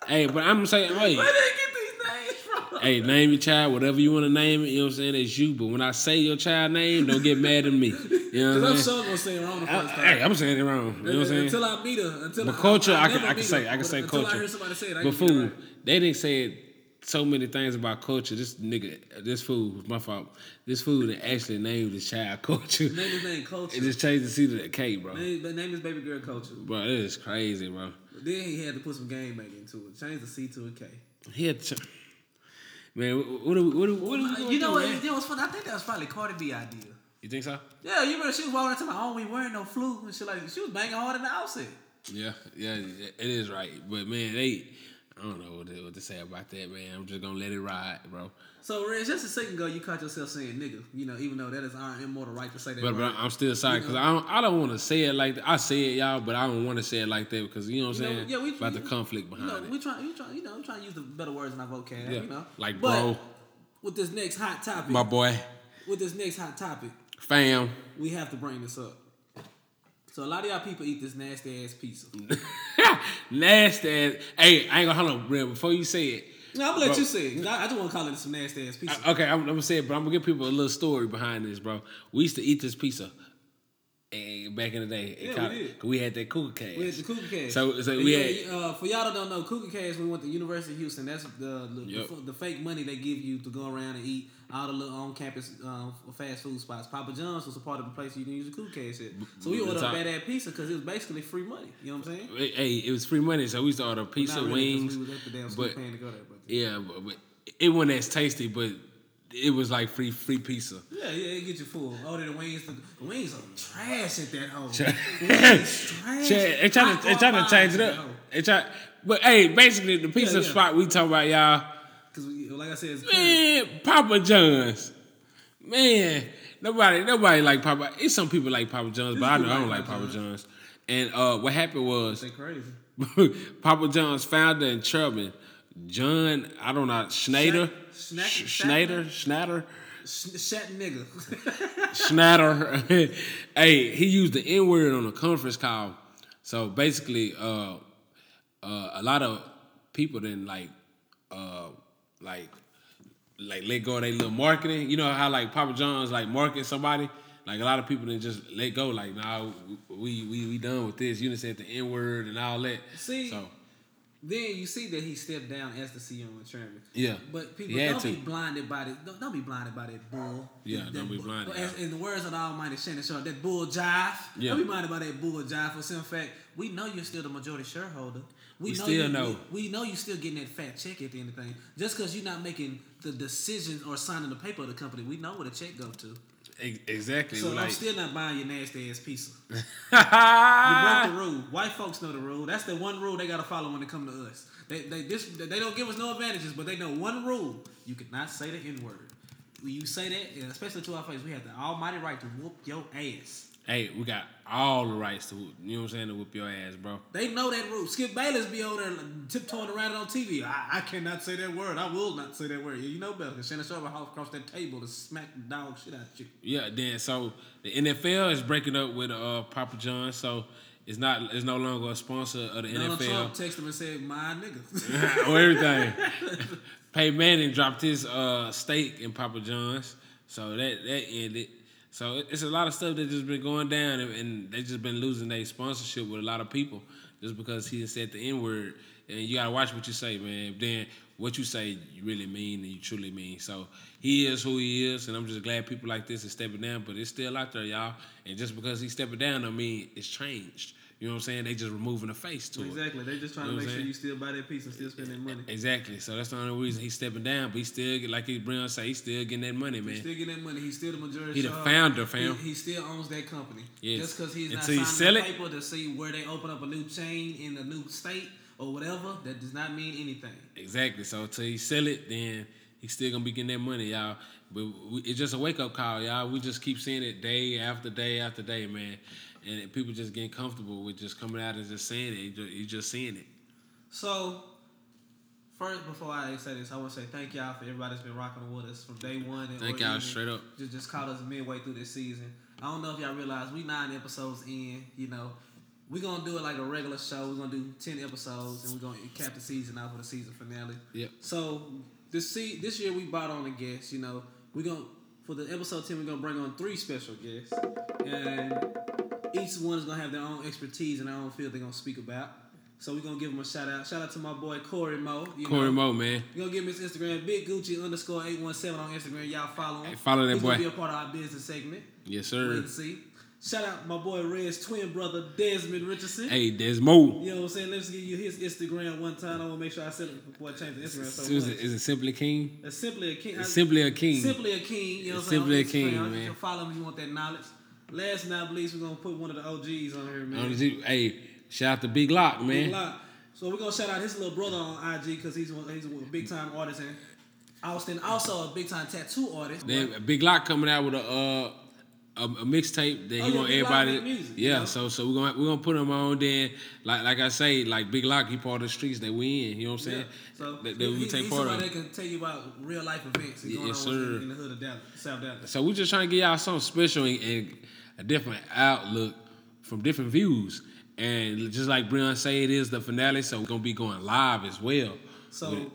Hey, but I'm saying, wait. Where did they get these names from? Hey, name your child whatever you want to name it. You know what I'm saying? It's you. But when I say your child name, don't get mad at me. You know what I'm Because saying? I'm gonna say it wrong the first time. Hey, I'm saying it wrong. You know what I'm saying? Until I meet her. Until But I, culture, I, never can, I can say, I can say until culture. I hear somebody say it, I but it fool, right. they didn't say so many things about culture. This nigga, this fool, was my fault. This that actually named his child culture. Name his name Culture. It just changed the C to the K, bro. Name, but name his baby girl Culture. Bro, it is crazy, bro. But then he had to put some game making into it. Change the C to a K. He had to. Man, what, do we- what, do- what, we You know what? You know funny? I think that was probably Cardi B idea. You think so? Yeah, you remember she was walking talking about, oh, we wearing no flu and shit like She was banging hard in the outset. Yeah, yeah, it is right. But man, they, I don't know what to, what to say about that, man. I'm just gonna let it ride, bro. So, Reg, just a second ago, you caught yourself saying nigga. You know, even though that is our immortal right to say that. But, but I'm still sorry because I don't, I don't want to say it like that. I say it, y'all, but I don't want to say it like that because you know what I'm You know, saying yeah, we- about we- the conflict You behind know, it. we try, we try, you know, we trying to use the better words in our vocab. Yeah, You know, like But bro. With this next hot topic, My boy, with this next hot topic, fam. we have to bring this up. So a lot of y'all people eat this nasty ass pizza. Nasty ass. Hey, I ain't gonna hold on, real. Before you say it, No, I'm gonna let Bro. you say it. I, I just want to call it some nasty ass pizza. Okay, I'm, I'm gonna say it, but I'm gonna give people a little story behind this, bro. We used to eat this pizza eh, back in the day. Yeah, we did. we had that cougar cash. we had the Cougar Cash. So- so we yeah, had- uh, for y'all that don't know, Cougar Cash. We went to University of Houston. That's the the, Yep. the, the fake money they give you to go around and eat all the little on campus um, fast food spots. Papa John's was a part of the place you can use the Cougar Cash at. So we ordered a bad ass pizza because it was basically free money. You know what I'm saying? Hey, it was free money, so we used to order pizza, really, wings. We was at the damn school but- paying to go there. But Yeah, but, but it wasn't as tasty, but it was like free free pizza. Yeah, yeah, it get you full. Oh, the wings, the, wings are trash at that hole. Tra- trash. They trying to they trying to change it up. They try, but hey, basically the pizza Yeah, yeah. spot we talking about, y'all. Like I said, it's Man, Papa John's. Man, nobody nobody like Papa. It's some people like Papa John's, but I know I don't like Papa John's. And uh, what happened was they crazy. Papa John's founder and chairman, John, I don't know, Schneider, Schnack- Schneider, Schneider, Shat nigga. Schneider. hey, he used the N word on a conference call. So basically, uh, uh, a lot of people didn't like, uh, like, like let go of their little marketing. You know how like Papa John's like market somebody. Like a lot of people didn't just let go. Like, nah, we we we done with this. You done said the N word and all that. See, so then you see that he stepped down as the CEO and chairman. yeah, But people don't to. be blinded by this. Don't, don't be blinded by that bull. Yeah, That don't be blinded, As, in the words of the Almighty Shannon Sharpe, that bull jive. Yeah. Don't be blinded by that bull jive. For some fact, we know you're still the majority shareholder. We, We know still you, know. We, we know you still getting that fat check at the end of the thing. Just because you're not making the decision or signing the paper of the company, we know where the check go to. Exactly. So I'm like, still not buying your nasty ass pizza. You broke the rule. White folks know the rule. That's the one rule they gotta follow when it come to us. They they this they don't give us no advantages, but they know one rule: you cannot say the n word. When you say that, especially to our face, we have the almighty right to whoop your ass. Hey, we got all the rights to, you know what I'm saying, to whip your ass, bro. They know that rule. Skip Bayless be over there tiptoeing around it on TV. I, I cannot say that word. I will not say that word. You know better. Cause Shannon Sharpe hop across that table to smack the dog shit out of you. Yeah, then so the NFL is breaking up with uh, Papa John, so it's not it's no longer a sponsor of the Donald Trump NFL texted him and said, "My nigga." or everything. Peyton Manning dropped his uh, stake in Papa John's, so that that ended. So it's a lot of stuff that just been going down, and, they just been losing their sponsorship with a lot of people just because he said the N word. And you gotta watch what you say, man. Then what you say you really mean and you truly mean. So he is who he is, and I'm just glad people like this are stepping down. But it's still out there, y'all. And just because he's stepping down, don't mean it's changed. You know what I'm saying? They just removing the face to it. Exactly. They just trying You know to make sure you still buy that piece and still spend that money. Exactly. So that's the only reason he's stepping down. But he still get- like he Brian say, he's still getting that money, man. He's still getting that money. He's still the majority. He the founder, fam. He, he still owns that company. Yes. Just because he's not Until you signing the it. paper to see where they open up a new chain in a new state or whatever, that does not mean anything. Exactly. So until he sell it, then he's still gonna be getting that money, y'all. But we, it's just a wake up call, y'all. We just keep seeing it day after day after day, man. And people just getting comfortable with just coming out and just saying it. You just, seeing it. So, first, before I say this, I want to say thank y'all for everybody that's been rocking with us from day one. and- Thank y'all straight up. Just, just caught us midway through this season. I don't know if y'all realize we nine episodes in. You know, we're gonna do it like a regular show. We're gonna do ten episodes, and we're gonna cap the season off with a season finale. Yep. So this see this year we brought on a guest. You know, we're gonna for the episode ten we're gonna bring on three special guests, and each one is gonna have their own expertise and their own field they're gonna speak about. So we're gonna give them a shout out. Shout out to my boy Corey Mo. You Corey know, Mo, man. You're gonna give him his Instagram, Big Gucci underscore eight one seven on Instagram. Y'all follow him. Hey, follow that He's boy. gonna be a part of our business segment. Yes, Wait sir. and see. Shout out my boy Red's twin brother Desmond Richardson. Hey, there's Mo. You know what I'm saying? Let's give you his Instagram one time. I want to make sure I said it before I change the Instagram. So Is it, is it Simply King? It's simply a king. It's Simply a King. Simply a king. You know what I'm saying? simply a king, You man. can follow him if you want that knowledge. Last but not least, we're gonna put one of the OGs on here, man. The- Hey, shout out to Big Lock, man. Big. Lock. So we're gonna shout out his little brother on IG because he's one, he's a big time artist and Austin also a big time tattoo artist. Then Big Lock coming out with a uh, a, a mixtape that Oh, he yeah, want everybody. music, you yeah, know? so so we're gonna we're gonna put him on. Then like like I say, like Big Lock, he part of the streets that we in. You know what I'm Yeah. saying? So that, that he, we take part of. that can tell you about real life events Yeah, going yes, on sir. in, the hood of Dallas, South Dallas. So we just trying to get y'all something special and, and a different outlook from different views. And just like Brian say, it is the finale, so we're gonna be going live as well. So.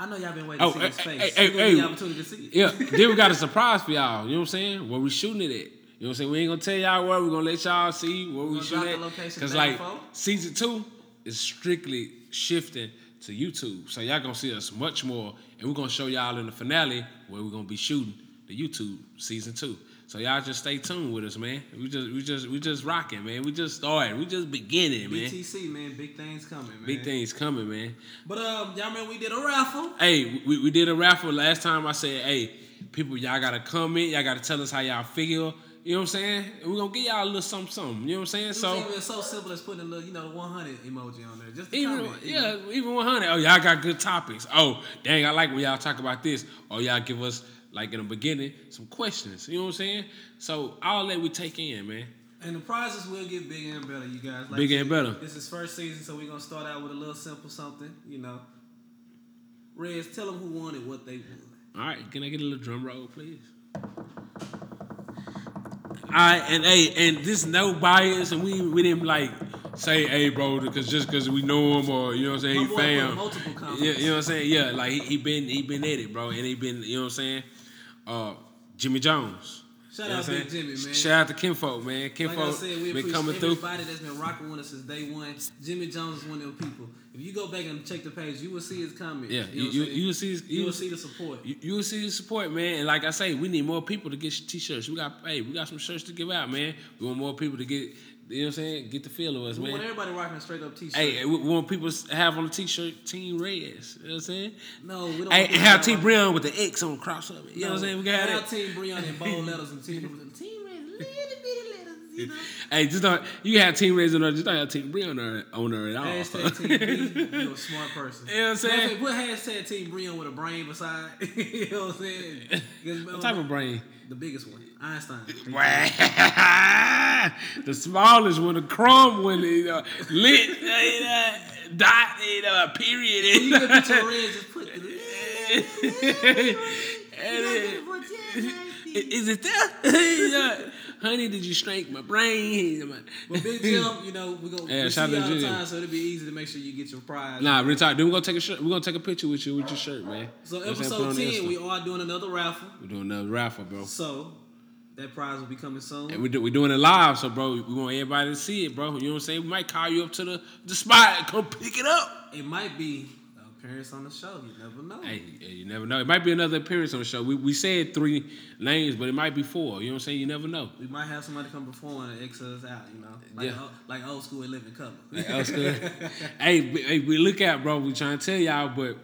I know y'all been waiting Oh, to see eh, his hey, face. hey, hey, hey. the opportunity to see it. Yeah, then we got a surprise for y'all. You know what I'm saying? Where we shooting it at? You know what I'm saying? We ain't gonna tell y'all where. We're gonna let y'all see where we shooting at. location Cause like season two is strictly shifting to YouTube, so y'all gonna see us much more, and we're gonna show y'all in the finale where we're gonna be shooting the YouTube season two. So y'all just stay tuned with us, man. We just we just we just rocking, man. We just started. We just beginning, man. BTC man, big things coming, man. Big things coming, man. But um, y'all remember we did a raffle. Hey, we, we did a raffle last time. I said, hey, people, y'all gotta comment. Y'all gotta tell us how y'all feel. You know what I'm saying? We're gonna give y'all a little something, something. You know what I'm saying? So even it's so simple as putting a little, you know, the 100 emoji on there. Just even comment, you know? yeah, even 100. Oh, y'all got good topics. Oh, dang, I like when y'all talk about this. Or y'all give us like in the beginning some questions. You know what I'm saying? So all that we take in, man. And the prizes will get bigger and better, you guys. Like Bigger and better. This is first season, so we're gonna start out with a little simple something, you know. Reds, tell them who won wanted what they wanted. All right, can I get a little drum roll, please? All right, and hey, and this no bias, and we we didn't like say, hey, bro, because just because we know him or you know what I'm saying, My fam. Yeah, you know what I'm saying? Yeah, like he, he been he been at it, bro, and he been you know what I'm saying. Uh, Jimmy Jones. Shout You know out Big? Jimmy, man. Shout out to Kinfolk, man. Like I Kinfolk said, we been coming through. everybody that's been rocking with us since day one. Jimmy Jones is one of them people. If you go back and check the page, you will see his comments. Yeah, you, know you, you will see you you will see the support. You, you will see the support, man. And like I say, we need more people to get t-shirts. We got hey, we got some shirts to give out, man. We want more people to get you know what I'm saying, get the feel of us, we want everybody rocking a straight up t-shirt. Hey, we want people to have on the t-shirt Team Reds. You know what I'm saying? no, we don't. Hey, want and have Team Breon with the X on cross of it. You know what I'm saying? We got have. Team Breon in bold letters and Team Team Red, little bitty letters. You know. Hey, just don't you have Team Reds on there, just don't have Team Breon on there, at all. Hashtag Team B, you're a smart person. You know what I'm saying? Put hashtag Team Breon with a brain beside. you know what I'm saying? what type of brain? The biggest one, Einstein. the smallest one, the crumb one, know, lit, know, dot, know, period. You can put red, just put the. And it- Is it there? Honey, did you shrink my brain? But Big Jim, you know, we're gonna Yeah, we see shout you out all to the time, so it'll be easy to make sure you get your prize. Nah, talk. Then we're gonna take a shirt. We're gonna take a picture with you with your shirt, man. So You know what I'm saying? Put it episode ten, we are doing another raffle. we're doing another raffle, bro. So that prize will be coming soon. And we do, we're doing it live, so bro, we want everybody to see it, bro. You know what I'm saying? We might call you up to the, the spot and come pick it up. It might be appearance on the show. You never know. Hey, you never know. It might be another appearance on the show. We, we said three names, but it might be four. You know what I'm saying? You never know. We might have somebody come perform and X us out. You know, like Yeah. o- like old school and living color. Like, else could- hey, b- hey, we look at bro. We trying to tell y'all, but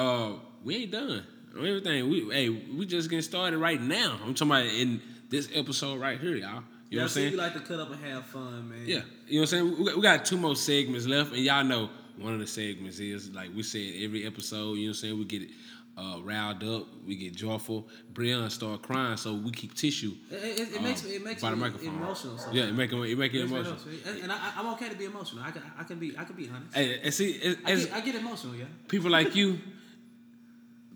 uh, we ain't done everything. We hey, we just getting started right now. I'm talking about in this episode right here, y'all. You know what I'm saying? we like to cut up and have fun, man. Yeah, you know what I'm saying. We got two more segments left, and y'all know one of the segments is like we said every episode. You know what I'm saying. We get uh, riled up, we get joyful. Breon start crying, so we keep tissue. It, it, it makes me it makes by the me microphone. emotional. sometimes. Yeah, it make it, it make it Makes me emotional. And, I, I'm okay to be emotional. I can I can be I can be honest. Hey, and see, as, I get, I get emotional, yeah. people like you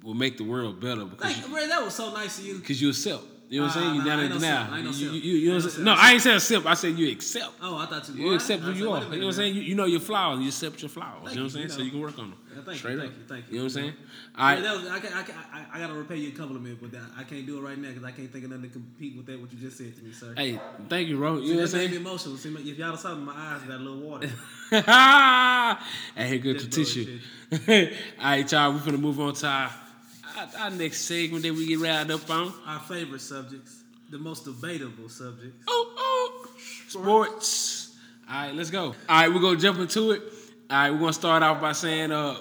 will make the world better because Like, you, Ray, that was so nice of you. cause you accept. You know what I'm saying? You nah, down I in ain't no I ain't You, you, you, you know what I'm saying? no. I ain't saying simp. I said you accept. Oh, I thought you. You accept I who you are. You know what I'm saying? You, know your flaws. You accept your flaws. Thank you know what I'm saying? So you can work on them. Thank you, Straight thank up. you, thank you. You know what I'm saying? know. All Yeah, that was, I, I, I, I gotta repay you a compliment, but that, I can't do it right now because I can't think of nothing to compete with that what you just said to me, sir. Hey, thank you, bro. You See, know what I'm that made me saying? emotional. See, if y'all saw me, my eyes got a little water. hey, here good to tissue. All right, y'all. We're gonna move on to our, our, our next segment that we get riled up on. Our favorite subjects, the most debatable subjects. Oh, oh, sports. All right, let's go. All right, we're gonna jump into it. All right, we're gonna start off by saying, uh,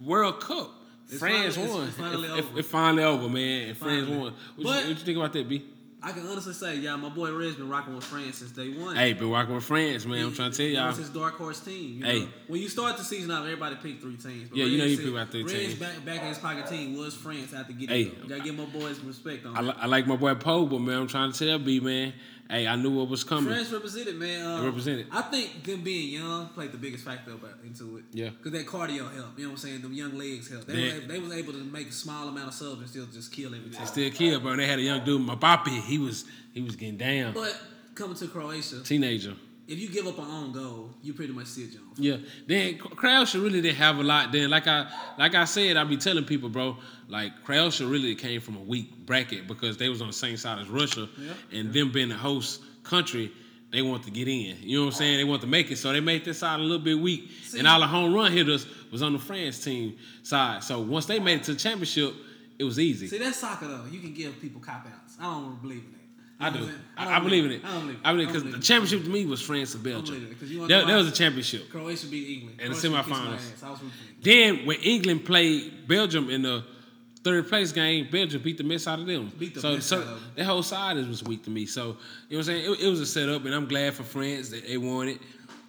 World Cup. It's France finally- it's won. finally It- over. It, it finally over, man. And France Finally. won. What, But- you, what you think about that, B? I can honestly say, yeah, my boy Red's been rocking with France since day one. Hey, been rocking with France, man. I'm trying to tell y'all. was his dark horse team. You Hey. know? when you start the season out, everybody picked three teams. But Yeah, you know you pick about three Reds teams. Back, back in his pocket team was France after getting. Hey. Hey, gotta give my boys respect on I, li- I like my boy Poe, but man, I'm trying to tell B, man. Hey, I knew what was coming. France represented, man. Uh, They represented. I think them being young played the biggest factor about into it. Yeah. Because that cardio helped. You know what I'm saying? Them young legs helped. They, They- was, they was able to make a small amount of subs and still just kill every time. Still kill, bro. And they had a young dude, Mbappe. He was he was getting down. But coming to Croatia, Teenager. if you give up an own goal, you pretty much see your own. Yeah. Then Croatia really didn't have a lot. Then, like I like I said, I be telling people, bro, like Croatia really came from a weak bracket because they was on the same side as Russia, Yeah. and them being the host country, they want to get in. You know what I'm saying? They want to make it, so they made this side a little bit weak. See- and all the home run hitters was on the France team side. So once they made it to the championship, it was easy. See, that's soccer though. You can give people cop outs. I don't believe in that. I do. I, I believe in it. I don't believe. I believe because the championship to me was France and Belgium. it, That, know that was a championship. Croatia beat England. And the Croatia my semifinals. ass. I was rooting for England. Then when England played Belgium in the third place game, Belgium beat the mess out of them. Beat the so mess so out of them. that whole side was weak to me. So you know what I'm saying? It, it was a setup, and I'm glad for France that they won it.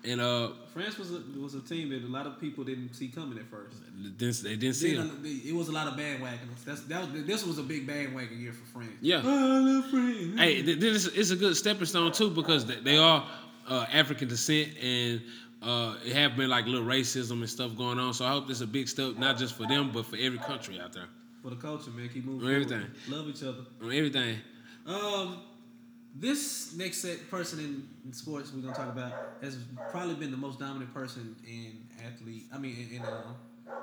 And uh, France was a, was a team that a lot of people didn't see coming at first. this- they didn't see Then, them. uh, it was a lot of bandwagoners. That's that was this was a big bandwagon year for France. Yeah. I love France. Hey, this is it's a good stepping stone too because they, they are uh, African descent and uh, it have been like little racism and stuff going on. So I hope this is a big step, not just for them, but for every country out there. For the culture, man, keep moving. Everything. forward. Love each other. Everything. Um, this next set person in, in sports we're gonna talk about has probably been the most dominant person in athlete. I mean, in in, uh,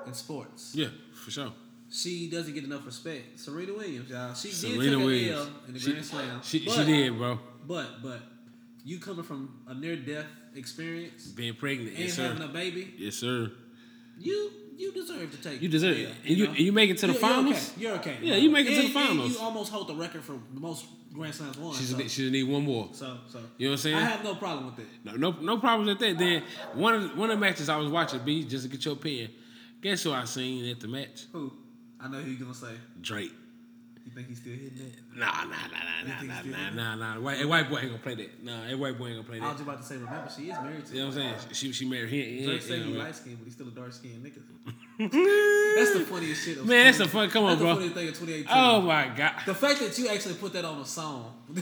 in sports. Yeah, for sure. She doesn't get enough respect. Serena Williams, y'all. She did Serena take Williams. L in the She, Grand Slam. she, but, she did, bro. But but you coming from a near death experience Being pregnant, and yes having sir. a baby, Yes sir. you you deserve to take. You deserve it, and you know? you make it to the You're- finals. You're okay. You're okay. Yeah, you make it to the And- and finals. you almost hold the record for the most Grand Slams won. She's so, she just need one more. so so You know what I'm saying? I have no problem with it. No, no, no problems with that. Then one of the, one of the matches I was watching, B, just to get your opinion. Guess who I seen at the match? Who? I know who you gonna say. Drake. Think he's still hitting that? Nah, nah, nah, nah, nah, nah, nah, nah, nah. White, that white boy ain't gonna play that. Nah, that white boy ain't gonna play that. I was just about to say, remember, she is married to. You know what I'm saying? She she married him. Drake said he light skinned, but he's still a dark skinned nigga. That's the funniest shit. Of Man, that's the fun. Come on, That's the bro. funniest thing of 2018. Oh my god. The fact that you actually put that on a song.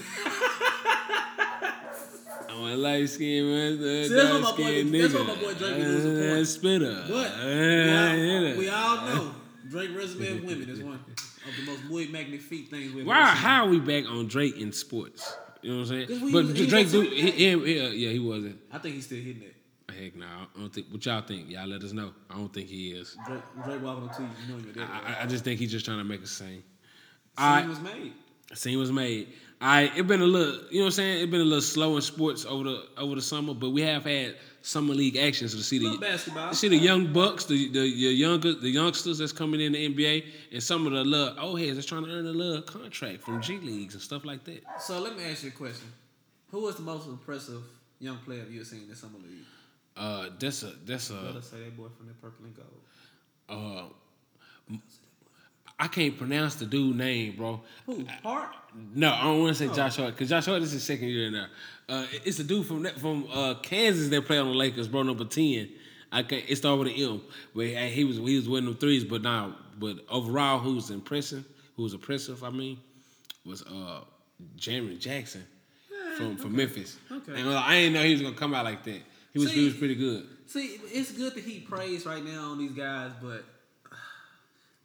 I'm a light skin man. See, that's what my boy- skin that's what my boy Drake be losing Uh, points. Spitter. But Uh, we, all, we all know Drake resume of women is one of the most muy magnifique things we've Why? How are we back on Drake in sports? You know what I'm saying? we But he Drake do. He, he, uh, yeah, he wasn't. I think he's still hitting it. Heck no, I don't think. What y'all think? Y'all let us know. I don't think he is. Drake, Drake walking on to you, you know you're I. I, I just think he's just trying to make us sing. Scene I was made. scene was made. I it been a little, you know what I'm saying? It been a little slow in sports over the over the summer, but we have had summer league actions to see the basketball. to see the young bucks, the the, the younger the youngsters that's coming in the NBA, and some of the little old heads that's trying to earn a little contract from G leagues and stuff like that. So let me ask you a question. Who was the most impressive young player you've seen in summer league? Uh, that's a that's a. Let us say that boy from the purple and gold. uh, I can't pronounce the dude name, bro. Who? Hart? No, I don't want to say Josh Hart because Josh Hart is his second year in there. Uh, it's a dude from from uh, Kansas that played on the Lakers, bro, number ten. I can't. It started with an M, but he was he was winning them threes. But now, but overall, who was impressive, who was impressive, I mean, was uh Jeremy Jackson from from Memphis. Okay. And, uh, I didn't know he was gonna come out like that. He was he was pretty good. See, it's good that he prays right now on these guys, but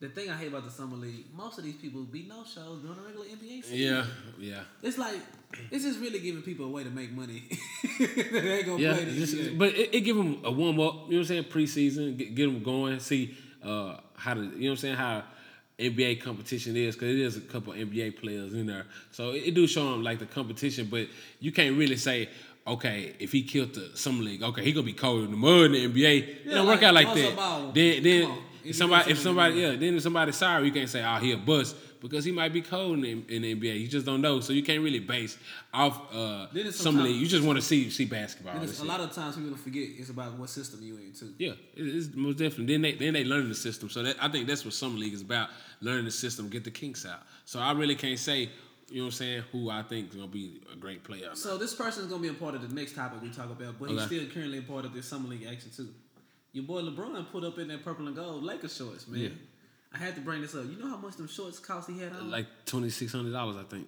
the thing I hate about the summer league, most of these people be no shows during the regular NBA season. Yeah, yeah. It's like it's just really giving people a way to make money. they ain't gonna Yeah, play this but it, it give them a warm up. You know what I'm saying? Preseason, get, get them going. See uh, how to. You know what I'm saying? How NBA competition is because it is a couple NBA players in there, so it, it do show them like the competition. But you can't really say. Okay, if he killed the summer league, okay, he gonna be cold in the mud in the NBA. It Yeah, don't like, work out like that. ball, Then, then. If somebody, if somebody, yeah, then if somebody's sorry, you can't say, "Oh, he a bust," because he might be cold in, the- in the NBA. You just don't know, so you can't really base off uh, summer league. You just want to see see basketball. And That's it's, a lot of times people forget it's about what system you in too. Yeah, it- it's most definitely. Then they then they learn the system. So that, I think that's what summer league is about: learning the system, get the kinks out. So I really can't say, you know what I'm saying, who I think is gonna be a great player. So this person is gonna be a part of the next topic we talk about, but he's still currently a part of this summer league action too. Your boy LeBron put up in that purple and gold Lakers shorts, man. Yeah. I had to bring this up. You know how much them shorts cost he had on? like twenty six hundred dollars, I think.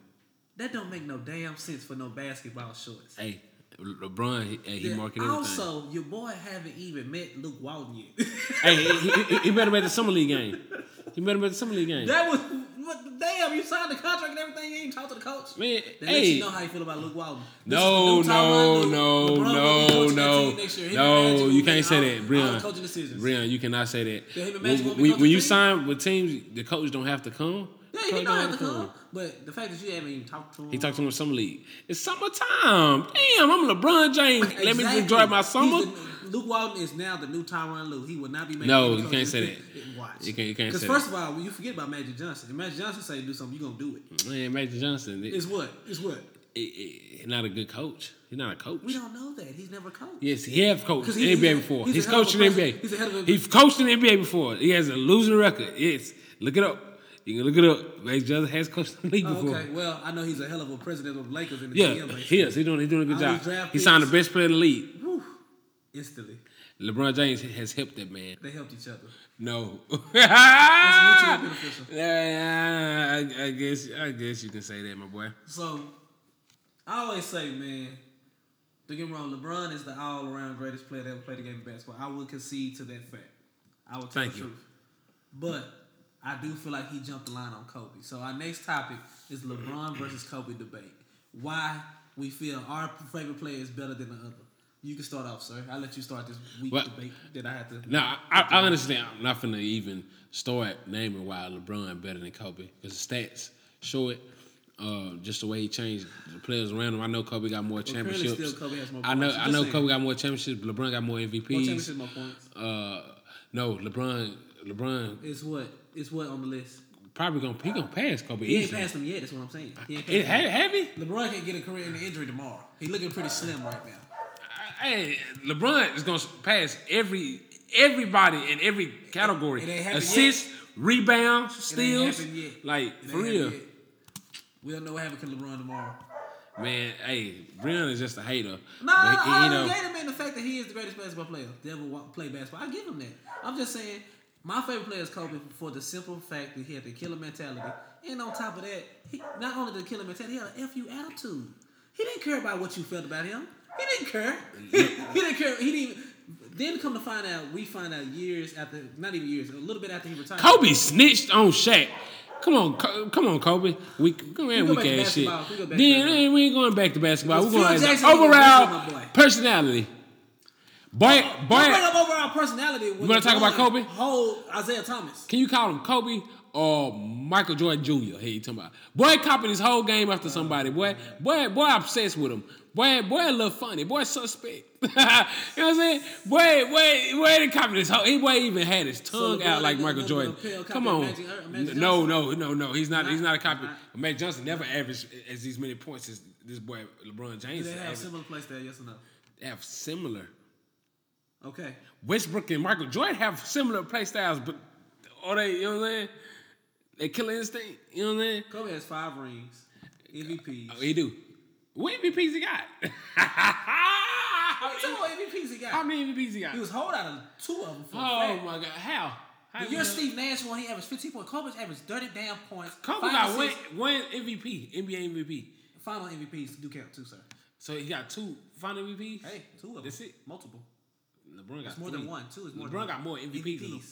that don't make no damn sense for no basketball shorts. Hey, LeBron, he, hey, he Then market everything. also, your boy haven't even met Luke Walton yet. hey, he, he, he better bet the summer league game. Better bet the summer league game. that was what, damn. You signed the contract and everything. You ain't talk to the coach. Man, That hey. you know how you feel about Luke Walton. No, is the new no, no, LeBron gonna be no, no, team next year. Him and no. You can't say that, Brian. coaching decisions. Brian, you cannot say that. Yeah, him and When, Magic gonna be when, when you sign with teams, the coach don't have to come. Yeah, he don't don't to come. But the fact that you haven't even talked to him. He talked to him in summer league. It's summertime. Damn, I'm LeBron James. Let me enjoy my summer. the- Luke Walton is now the new Tyronn Lue. He will not be making. No, you can't say that. Watch. You can't- you can't Because say first of all, when you forget about Magic Johnson, if Magic Johnson say do something, you are gonna do it. Man, Magic Johnson, it, It's what? It's what? it, it- he's not a good coach. He's not a coach. We don't know that. He's never coached. Yes, he have coached he- NBA he's before. he's He's, coached in. NBA. He's a hell of a- He's coached in the NBA before. He has a losing record. Yes, look it up. You can look it up. Magic Johnson has coached the league Oh, before. okay. Well, I know he's a hell of a president of the Lakers in the Yeah, GM. he is. He's doing, he's doing a good oh, All job. these draft He signed the best player in the league. Whew. Instantly, LeBron James has helped that man. they helped each other. No. It's mutually beneficial. Yeah, I, I guess I guess you can say that, my boy. So, I always say, man, don't get me wrong, LeBron is the all-around greatest player that ever played the game of basketball. I would concede to that fact. I would tell Thank the you. truth. But I do feel like he jumped the line on Kobe. So our next topic is LeBron versus Kobe debate. Why we feel our favorite player is better than the other. You can start off, sir. I'll let you start this week Well- debate that I had to. Now I, I understand. I'm not going to even start naming why LeBron better than Kobe because the stats show it. Uh, just the way he changed the players around him. I know Kobe got more championships. Kobe more I know. points. I know saying. Kobe got more championships. LeBron got more MVPs. More championships, more points. Uh, no, LeBron. LeBron It's what? It's what on the list? probably gonna he gonna pass Kobe. He ain't passed him yet. That's what I'm saying. He ain't It, passed him. have, have he? LeBron can get a career in the injury tomorrow. He looking pretty slim right now. Hey, LeBron is gonna pass every everybody in every category. It happened Assists, rebounds, It ain't steals. yet. Like It for real, yet. We don't know what happened to LeBron tomorrow. man. Hey, Brian is just a hater. No, But I, I you know, negate him in the fact that he is the greatest basketball player to ever play basketball. I give him that. I'm just saying, my favorite player is Kobe for the simple fact that he had the killer mentality. And on top of that, he, not only the killer mentality, he had an FU attitude. He didn't care about what you felt about him. He didn't care. He, he didn't care. He didn't. Then come to find out, we find out years after, not even years, a little bit after he retired. Kobe snitched on Shaq. Come on, Co- come on, Kobe. We come here, go weak ass shit. We Then then we ain't going back to basketball. We're going as Jackson an ain't gonna overall mess with my boy. personality. Boy, Don't boy, bring up overall personality. You wanna talk about Kobe? Hold Isaiah Thomas. Can you call him Kobe or Michael Jordan Jr.? Hey, you talking about boy copied his whole game after somebody. Boy, boy, boy, obsessed with him. Boy, boy, a little funny. Boy, suspect. you know what I'm saying? Boy, boy, boy, they copied his whole. He boy even had his tongue LeBron out like Michael Jordan. but copy Come on. Magic- Magic no, no, no, no. He's not. He's not a copy. Not- Magic Johnson never averaged as these many points as this boy LeBron Do James. they have averaged. similar play style? Yes or no? They have similar. Okay. Westbrook and Michael Jordan have similar play styles, but are they? You know what I'm saying? They killer instinct. You know what I'm saying? Kobe has five rings, MVPs. Oh, he do. What MVPs he got? How many MVPs he got? How many MVPs he got? He was hold out of two of them. For oh my god, how? How you year know? Steve Nash won, he averaged 15 points. Kobe's averaged 30 damn points. Kobe got one, one MVP, NBA MVP. Final MVPs do count too, sir. So he got two final MVPs. Hey, two of them. That's it. Multiple. LeBron got It's more three. than one. Two is more LeBron got more MVPs. Than him.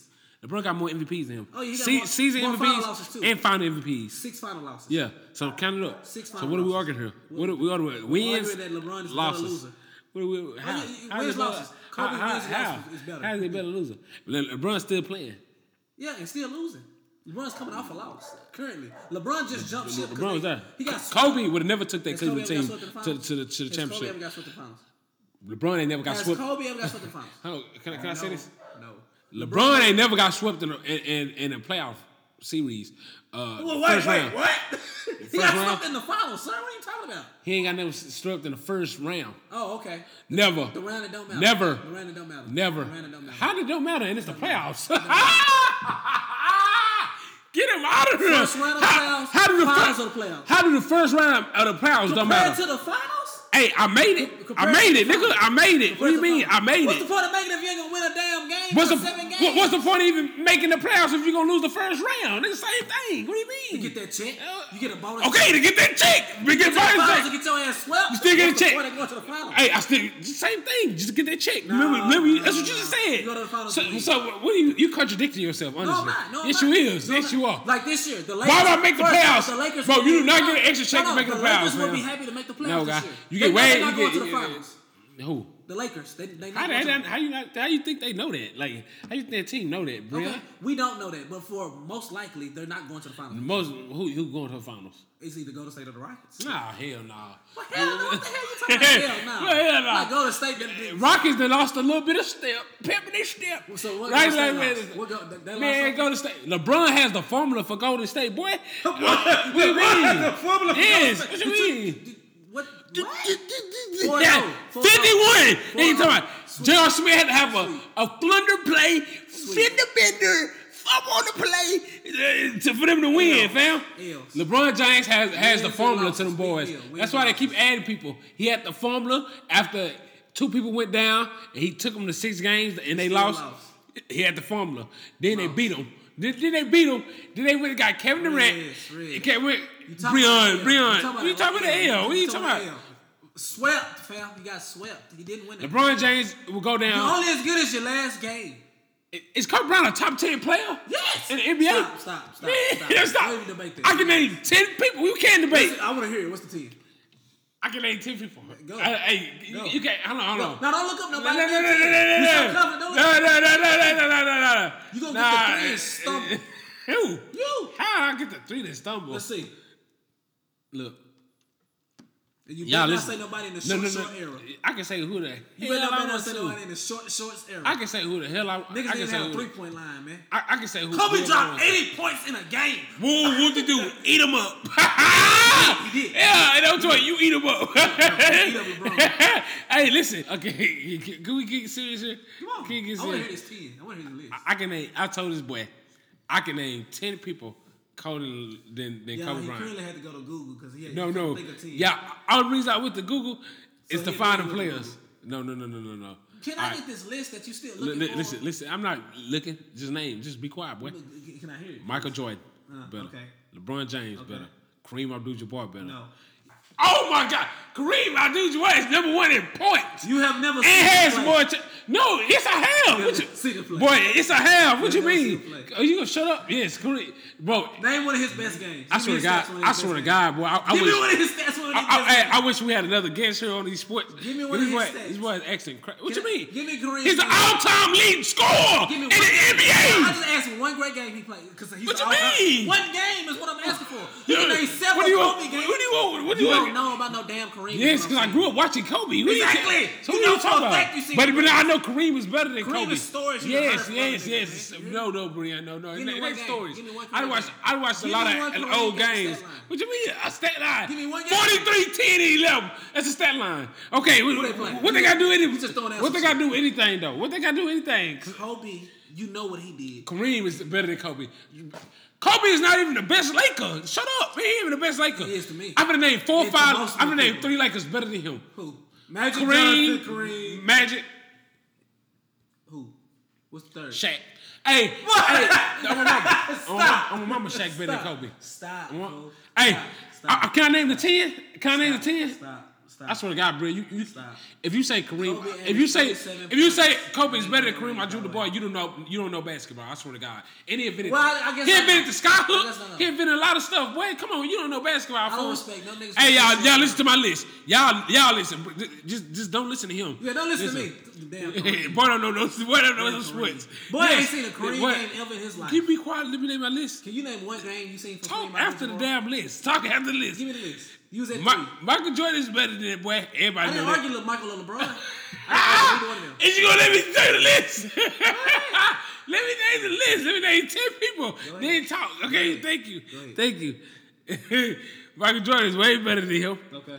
LeBron got more MVPs than him. Oh, yeah, he got Se- more- season more MVPs too. and final MVPs. Six final losses. Yeah. So count it up. Six so final what are we arguing here? What are we arguing? Wins, arguing that LeBron is losses. loser. What are we, how? yeah, yeah, how wins, is it better- losses. Kobe how, wins, how, losses is better. How is he better loser? LeBron's still playing. Yeah, and still losing. LeBron's coming off a loss currently. LeBron just jumped ship. LeBron was there. He got Kobe would have never took that Cleveland team swept in the to, to the to the Kobe championship. ever got swept the finals? LeBron ain't never got Has swept. Kobe ever got swept in the finals? Hold on, can, I- can I say this? No. LeBron ain't never got swept in a, in, in, a playoff series. Uh, Well, wait, first wait, round. what? he got round? swept in the finals, sir. What are you talking about? He ain't got never swept in the first round. Oh, okay. Never. The round that don't matter. Never. The round that don't matter. Never. The round that don't matter. How did it don't matter? And it's the playoffs. Get him out of here. First round of the playoffs, how did the finals fir- of the playoffs. How did the first round of the playoffs don't matter? to the finals? Hey, I made it. I made it, nigga. I made it. What do you mean? the I made it. What's the point of making it if you ain't gonna win a damn game? What's the seven games? what, what's the point of even making the playoffs if you're gonna lose the first round? It's the same thing. What do you mean? You get that check. Uh, you get a bonus. Okay, to get that check. We get You get to bonus check. to get your ass swept. You still get a the check. point of going to the? Hey, I still same thing. Just get that check. remember, remember, you- that's what you just said. You go to the finals so, so what are you? You contradicting yourself, honestly. No, I'm not. No, I'm yes, not. you is. No, yes, you are. Like this year, the Lakers. Why I make the playoffs? The Lakers Bro, you do not get an extra check no, make the the playoffs, Lakers will be happy to make the playoffs No, this year. You They get way. not going to the finals. who? The Lakers. They they How, not how, how, you not? How you think they know that? Like, how you think that team know that, bro? Okay, we don't know that, but for most likely, they're not going to the finals. Most who who going to the finals? It's either Golden State or the Rockets. Nah, hell nah. Well, hell no, what the hell you talking about? Hell no. Well, hell no. Like Golden State. That, Rockets they lost a little bit of step, pep in their step. so what? right, Golden State? What go, they, they Man, Golden State. LeBron has the formula for Golden State, boy. what, what do you mean? the formula for yes. Golden What State? you Did mean? Did- What? What? Four Yeah, oh. Four 51. oh. Ain't Four talking about. J.R. Smith had to have a, a flunder play, fender bender, I want to play uh, to, for them to win, L's. fam. L's. LeBron James has has the formula to them boys. That's why they keep adding people. He had the formula after two people went down, and he took them to six games, and they lost. lost. He had the formula. Then they beat him. Then, then they beat him. Then they went and got Kevin Durant. Yes, yes. It You talking Breon. about the L. Breon. You What you talking about the L. L? What you talking about? Swept, fam. You got swept. You didn't win it. LeBron James will go You're down. only as good as your last game. Is Kobe Brown a top ten player? Yes. In the NBA? Stop, stop, stop, Man, stop. stop. Don't even debate that. I can name ten people. You can't debate. Listen, I want to hear it. What's the team? I can name ten people. Go. Hey, you- Go. you can't. Hold on, hold on. No, don't look up No, no, nobody. no, no, no, no, no, You no, so don't no, look- no, no, no, no, no, no, no, no. You gonna Nah, get the three and stumble. Who? You. How I get the three and stumble? Let's see. Look, You y'all better not listen. say nobody in the no, short, no, short no. era. I can say who the You better hell I not want say to. nobody in the short, shorts era. I can say who the hell I. I Niggas can didn't say have a three point line, man. I, I can say who. Kobe who dropped. 80 points in a game. Whoa, what to do? Eat him up. He did. Yeah, and I'm telling you, you eat him up. eat up LeBron. hey, listen. Okay, can we get serious here? Come on. Can we get I want to hear serious? this 10. I want to hear the list. I can name. I told this boy, I can name ten people colder than than Yeah, Kobe he Bryant. currently had to go to Google because he had No, he no. think of 10. Yeah, all the reason I went to Google is So to find the didn't go to players. No, no, no, no, no, no. Can All I right. get this list that you still looking for? listen, listen. I'm not looking. Just name. Just be quiet, boy. Can I hear it? Michael Jordan, Uh, better. okay. LeBron James, Okay. better. Kareem Abdul-Jabbar, better. No. Oh my God, Kareem Abdul-Jabbar is number one in points. You have never It seen has more. Ch- no, it's a half. What you, See the play. boy, it's a half. What You you mean? Are oh, you gonna shut up? Yes, Kareem, bro. Name one of his best games. I swear to God, his stats, one of I swear to God, boy. I, I. Give wish. me one of his stats. One of I, his I, I. I wish we had another guest here on these sports. Give me one of this boy, his stats. this boy is excellent. What Can you mean? give me Kareem's He's the all-time leading scorer Give me in the I NBA. just asked him one great game he played because he's What you mean? One game is what I'm asking for. You can name several want? Kobe games. What do you want? What do You you don't know about no damn Kareem. Yes, because I grew up watching Kobe. What you Exactly. So You what know you talking about? you seen But, but I know Kareem is better than Kareem Kobe. is stories you Yes, yes, yes. man. No, no, Brian, no, no. Give me one stories. Give me one I watched. I watched a lot of old games. What you mean? A stat line. Give me one game. 43, 10, and 11. That's a stat line. Okay, what, they playing? what they got to do? Any, You just throwing out what they got to do? Anything though? What they got to do? Anything? Kobe, you know what he did. Kareem is better than Kobe. Kobe is not even the best Laker. Shut up. He ain't even the best Laker. He is to me. I'm gonna name four or to five. I'm gonna name three Lakers better than him. Who? Magic Kareem, Johnson, Kareem. Magic, Who? What's the third? Shaq. Hey, what? hey, I'm a mama. Mama. I'm a mama Shaq better than Kobe. Stop. I'm a- bro. Hey, Stop. Stop. I- I- can I name the ten? Can I name the ten? Stop. I swear to God, bro, you, you Stop. if you say Kareem, if you say 27 if you say Kobe is better than Kareem Abdul-Jabbar, you don't know you don't know basketball. I swear to God. And he invented Well, I- I guess he I invented know. the sky hook. guess I know. He invented a lot of stuff. Boy, come on, you don't know basketball. I don't respect no niggas. Hey y'all, y'all listen to my list. Y'all, y'all listen. Just, just don't listen to him. Yeah, don't listen, to me. Damn. Boy, don't know those. Boy, don't know those sports. Boy Yes. ain't seen a Kareem Boy, game ever in his life. Can you be quiet? Let me name my list. Can you name one game you seen from Talk Kareem after the damn list. Talk after the list. Give me the list. You was at Ma- three. Michael Jordan is better than that boy. Everybody I didn't argue with Michael or LeBron. I didn't argue with either one of them. Is you gonna let me say the list? let me name the list. Let me name ten people. Then talk. Okay, ahead. thank you. Go ahead. Thank you. Michael Jordan is way better than him. Okay.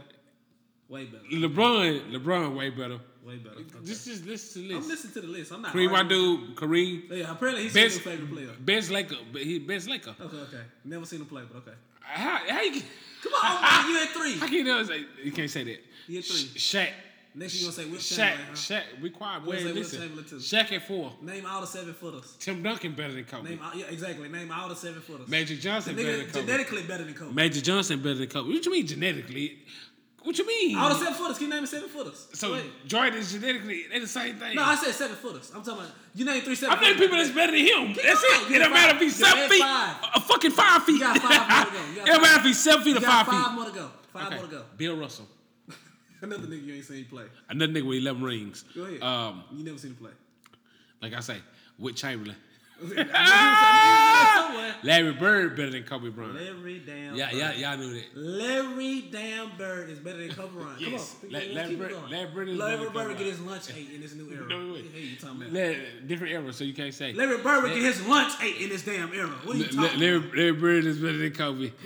Way better. LeBron, LeBron way better. Way better. Okay. Just, just listen to the list. I'm list. listening to the list. I'm not. Kareem arguing. Abdul, Kareem, Yeah, apparently he's best, your favorite player. best Laker, he best Laker. Okay, okay. Never seen him play, but okay. How, how you? Come on, you at three. How can you know? Say, you can't say that. He at three. Sh- Shaq. Next you gonna say Shaq, Chamberlain, huh? Shaq, be quiet. We'll say Listen, Chamberlain, too. Shaq at four. Name all the seven footers. Tim Duncan better than Kobe. Name all, yeah, exactly. Name all the seven footers. Magic Johnson the better than Kobe. genetically better than Kobe. Magic Johnson better than Kobe. What you mean genetically? What you mean? all the seven footers. Can you name seven footers? so Wait. Jordan is genetically they the same thing. No, I said seven footers. I'm talking about you name three seven. I'm naming people that's better than him. That's on, it. It don't matter if he's seven feet, five. a fucking five feet. You got five more to go. It don't matter five. if he's seven feet or five, five feet. more to go. Five Okay. more to go. Bill Russell, Another nigga you ain't seen play. another nigga with eleven rings. Go ahead. Um, you never seen him play. like I say, with Chamberlain. I know you said Larry Bird better than Kobe Bryant. Larry damn. Yeah, yeah, y'all knew that. Larry damn Bird is better than Kobe Bryant. Yes. Come on. La- Larry keep Bird- Larry Bird is Larry better than Bird Kobe would get his lunch ate in this new era. No, wait. Hey, you talking about? La- different era, so you can't say. Larry Bird would get his lunch ate in this damn era. What are you La- talking Larry, about? Larry Bird is better than Kobe.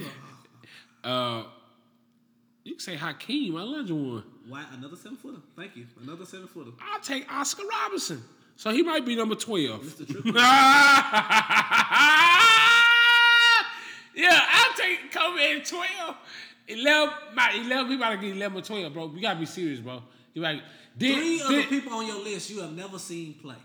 Uh, you can say Hakeem. I love you one. Why another seven footer? Thank you. Another seven footer. I'll take Oscar Robinson. So he might be number 12. yeah, I'll take Kobe at 12. 11, my 11, he about to get 11 or 12, bro. We gotta be serious, bro. You like, did, Three did, other people on your list you have never seen play.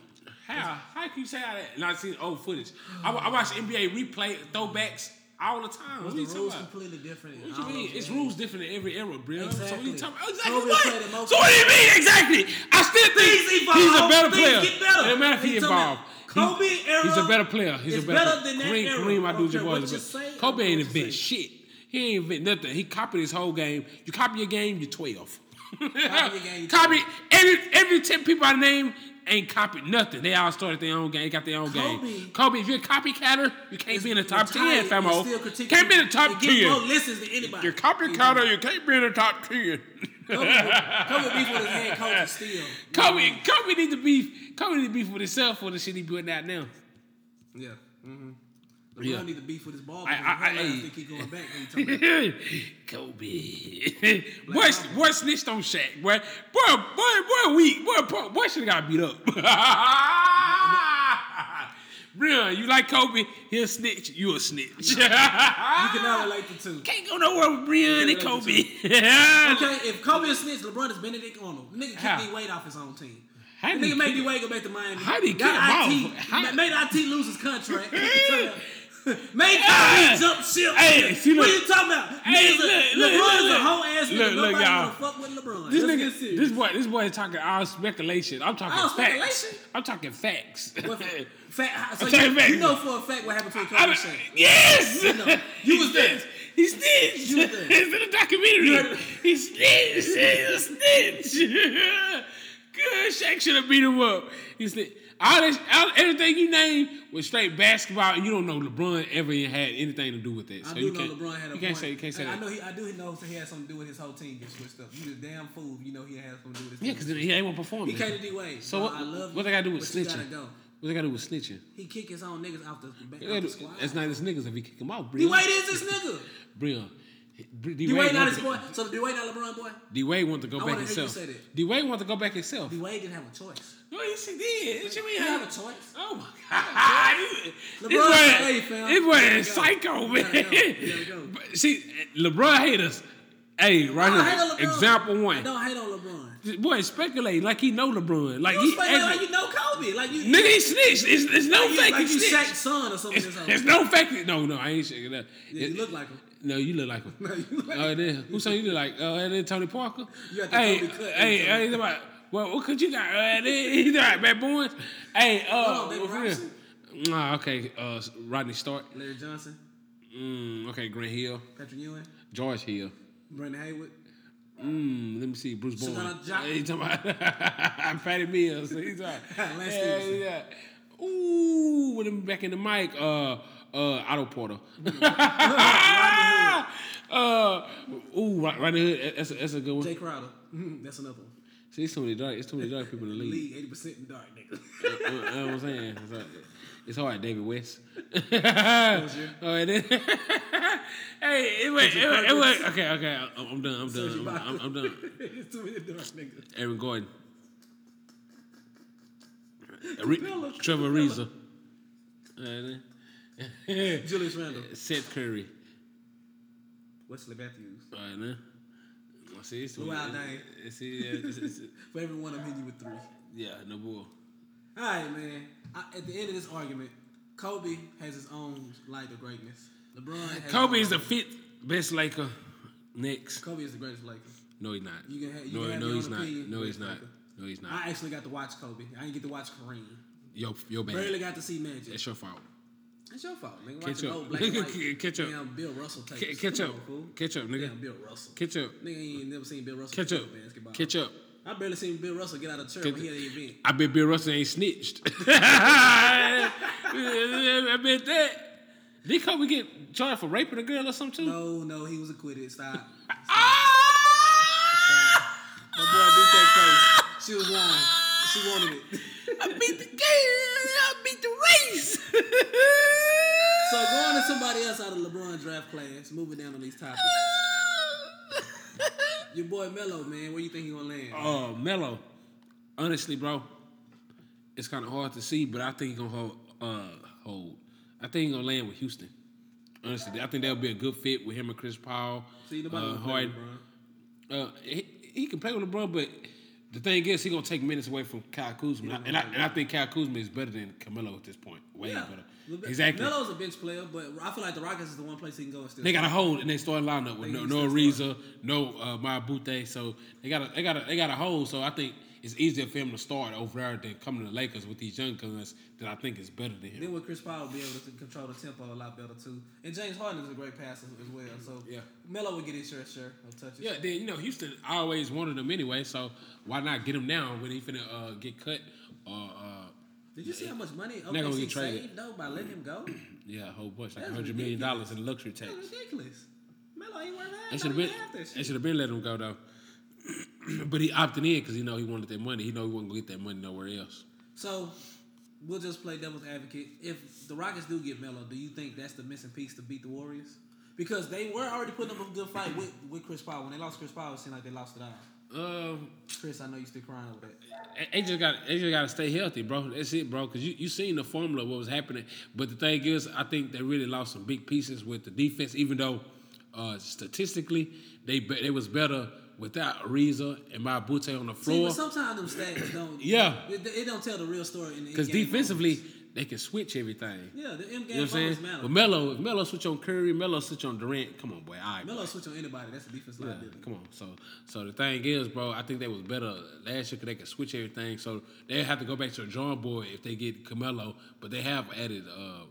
How? How can you say that? Not seen old oh, footage. I, I watch NBA replay throwbacks all the time. What The are you talking rules completely different. What you mean? It's rules different in every era, bro. So what Exactly. you talking about? Exactly Kobe what? played the most- So what do you mean exactly? I still think he's evolve, a better player. get better. It matter if he involved. Kobe He- era He's a better player. He's a better, that Kareem, era. Kareem Abdul-Jabbar what is better. Kobe ain't don't care what invent shit. He ain't invent nothing. He copied his whole game. You copy your game, you're 12. Game, copy every every 10 people I name ain't copied nothing. They all started their own game, got their own Kobe- game. Kobe, if you're a copycatter, you can't be in the top 10, famo. Can't be in the top 10. more listens than anybody. You're copycatter, you can't be in the top 10. Kobe, Kobe beef with his coach is still. Kobe, Kobe need to beef. Kobe need to beef with himself for the shit he doing out now. Yeah. Mm-hmm. LeBron Yeah. need to beef with his ball. I- I- I- his think he going back Kobe. boy, boy snitched on Shaq. Boy, boy, boy, boy, weak. Boy, boy, boy should have got beat up. Real, you like Kobe? He'll snitch. You a snitch. You cannot relate the two. Can't go nowhere with Brian and Kobe. Okay, if Kobe is snitch, LeBron is Benedict Arnold. Nigga How? kick D Wade off his own team. How The nigga made D Wade go back to Miami. How did he him IT, off? How- Made IT lose his contract. Hey. Kobe jump ship. Hey, see, what are you talking about? Hey, look, look, LeBron look, is a whole ass nigga. Look, look, Nobody y'all. fuck with LeBron. This Let's nigga, this boy, this boy is talking all speculation. I'm talking All facts. speculation? I'm talking facts. What- Fact, so you, you facts. you know for a fact what happened to Kobe I and don't- yes, know. You was there. He snitched. You. It's in the documentary. You. He snitched. He snitched. Good. Shaq should have beat him up. He snitched. All this, all, everything you name was straight basketball, and you don't know LeBron ever had anything to do with that. So I do you know can't, LeBron had a you can't point. say, you can't say I, I that. know he, I do know he had something to do with his whole team getting switched up. You just damn fool. You know he had something to do with his Yeah, because he ain't want to perform. He came to D Wade. So what? I love what they got to do with snitching? go. What they got to do with snitching? He kick his own niggas out the, back, out the squad. That's not his niggas if he kick him out. D Wade is this nigga. Brian. D Wade not his boy. So D Wade not LeBron boy. D Wade want to go I back you himself. D Wade want to go back himself. D Wade didn't have a choice. No, yes, he did. What you mean? He didn't have a choice. Oh my god! LeBron boy, said, "Hey, fam, this you is gotta psycho, You man. gotta go. You. But See, LeBron hate us. Hey, right I here, example I one. don't hate on LeBron. Boy, speculate like he know LeBron. Like You he, like you know Kobe. Like you, nigga, he snitched. It's, it's no like you, fake. like you. Shaq's son or something. It's, It's, no fake. No, no, I ain't shaking that. Yeah, you look like him. No, you look like him. No, you look like Oh, then who you look like? Oh, and then Tony Parker. You got the hey, cut, hey, hey, about, well, what could you got? Uh, he's like, bad boys. Hey, uh, Hold on, David what's Robinson? real? Nah, okay, uh, Rodney Stark. Larry Johnson, Mm, okay, Grant Hill, Patrick Ewing, George Hill. Brendan Haywood. Mm, let me see, Bruce Bowen. He's talking about Patty Mills. He's like, Lance yeah, yeah. Ooh, with him back in the mic, uh, uh, Otto Porter. uh, ooh, right, right hood. That's a, that's a good one. Jae Crowder. Mhm, That's another one. See, it's too many dark. It's too many dark people in the league. Eighty percent in dark nigga. You know what I'm saying? It's, like, it's hard, David West. oh, and then, hey, it went, it went, it went, okay, okay, I'm, I'm done, I'm done, I'm, I'm, I'm done. it's too many dark niggas. Aaron Gordon. Re- Trevor Reza. And then- Julius Randle, uh, Seth Curry. Wesley Matthews. All right, man. Well, See, it's Luol Deng. See, it's, it's, For every one, I'm hitting you with three. yeah, no bull. All right, man. I, at the end of this argument, Kobe has his own light of greatness. LeBron. Has Kobe is the fifth best Laker. Next. Kobe is the greatest Laker. No, he's not. You can ha- you no, can have no, he's not. opinion, No, he's not. Laker. No, he's not. I actually got to watch Kobe. I didn't get to watch Kareem. Yo, yo, bad. Barely got to see Magic. That's your fault. That's your fault, nigga. Catch up. old black white. Catch up. Damn, Bill Russell. Ca- Catch up. Catch up, nigga. Damn, Bill Russell. Catch up. Nigga ain't never seen Bill Russell Catch up. basketball. Catch up. I barely seen Bill Russell get out of chair Catch- when he had an event. I bet Bill Russell ain't snitched. I bet that. Did Kobe get charged for raping a girl or something too? No, no, he was acquitted. Stop. Ah! My boy beat that case. She was lying. She wanted it. I beat the game. I beat the race. So going to somebody else out of LeBron draft class, moving down on these topics. Your boy Melo, man, where you think he gonna land? Oh, Melo. Honestly, bro, it's kind of hard to see, but I think he's gonna hold. Uh, hold. I think he's gonna land with Houston. Honestly, I think that would be a good fit with him and Chris Paul. See, nobody uh, uh, play Harden. Uh, he, he can play with LeBron, but the thing is, he gonna take minutes away from Kyle Kuzma, and I, and I think Kyle Kuzma is better than Carmelo at this point. Way Yeah. better. Exactly. Melo's a bench player, but I feel like the Rockets is the one place he can go and still. They got a hold and they start lineup with They no, no Ariza, no uh, Mbah a Moute. So they got a they got a they got a hold. So I think it's easier for him to start over there than coming to the Lakers with these young guns that I think is better than him. Then with Chris Paul will be able to control the tempo a lot better too. And James Harden is a great passer as well. So Yeah. Melo would get his share share of touches. Yeah, then you know Houston always wanted him anyway. So why not get him now when he finna uh, get cut or uh, Did you see how much money Not gonna OKC get traded. saved though by letting him go? yeah a whole bunch like hundred million dollars in luxury tax. That's ridiculous. Melo ain't worth half. They should have been they should have been letting him go though. but he opted in because he know he wanted that money. He know he wasn't gonna get that money nowhere else. So we'll just play devil's advocate. If the Rockets do get Melo, do you think that's the missing piece to beat the Warriors? Because they were already putting up a good fight with, with Chris Paul. When they lost Chris Paul, it seemed like they lost it all. Um, Chris, I know you still crying over that. They just got they just got to stay healthy, bro. That's it, bro. Because you you seen the formula what was happening, but the thing is, I think they really lost some big pieces with the defense. Even though uh, statistically they they was better without Ariza and Mbah a Moute on the See, floor. but sometimes them stats don't. Yeah. it, it don't tell the real story. in the Because defensively moments. they can switch everything. yeah, the in game You know what I'm saying? matter. But Melo, if Melo switch on Curry, Melo switch on Durant. Come on, boy. All right, Melo switch on anybody. That's a defense Yeah, liability. come on. So, so the thing is, bro, I think they was better last year because they could switch everything. So they have to go back to the drawing board if they get Carmelo, but they have added uh,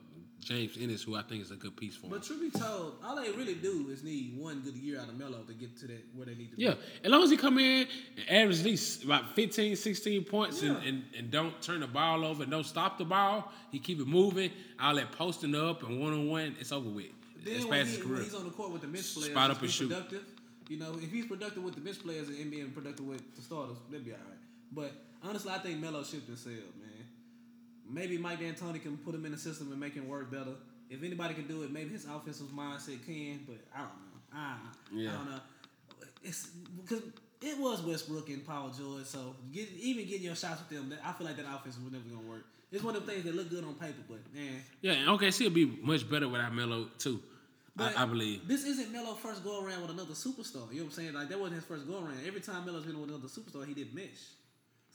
James Ennis, who I think is a good piece for. But truth be told, all they really do is need one good year out of Melo to get to that where they need to be. Yeah, as long as he come in and average at least about 15, 16 points and, Yeah. and, and don't turn the ball over and don't stop the ball, he keep it moving, all that posting up and one on one, it's over with. Then it's when, past he, his career. he's on the court with the bench players, Spot up be and shoot. productive. You know, if he's productive with the bench players and being productive with the starters, they'll be all right. But honestly, I think Melo shipped himself, man. Maybe Mike D'Antoni can put him in the system and make him work better. If anybody can do it, maybe his offensive mindset can. But I don't know. I, Yeah. I don't know. It's because it was Westbrook and Paul George, so get, even getting your shots with them, I feel like that offense was never gonna work. It's one of them things that look good on paper, but man, Yeah, and OKC will be much better without Melo too. But I, I believe. This isn't Melo's first go around with another superstar. You know what I'm saying? Like that wasn't his first go around. Every time Melo's been with another superstar, he did mesh.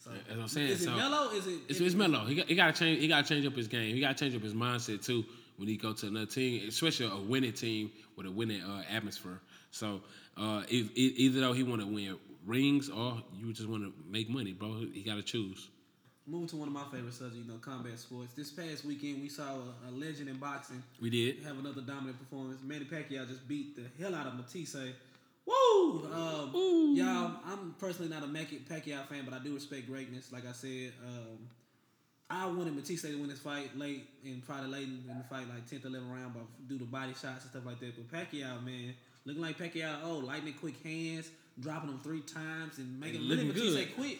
So That's what I'm saying. Is it So, Melo? Is it? It's, it's it- Melo. He got, he got to change. He got to change up his game. He got to change up his mindset too when he go to another team, especially a winning team with a winning uh, atmosphere. So uh, if, e- either though he want to win rings or you just want to make money, bro, he got to choose. Moving to one of my favorite subjects, you know, combat sports. This past weekend, we saw a, a legend in boxing We did. have another dominant performance. Manny Pacquiao just beat the hell out of Matthysse. Woo! Um, Y'all, I'm personally not a Pacquiao fan, but I do respect greatness. Like I said, um, I wanted Matthysse to win this fight late and probably late in the fight, like 10th, 11th round, but do the body shots and stuff like that. But Pacquiao, man, looking like Pacquiao, oh, lightning quick hands, dropping them three times and making And looking Matthysse good. quit.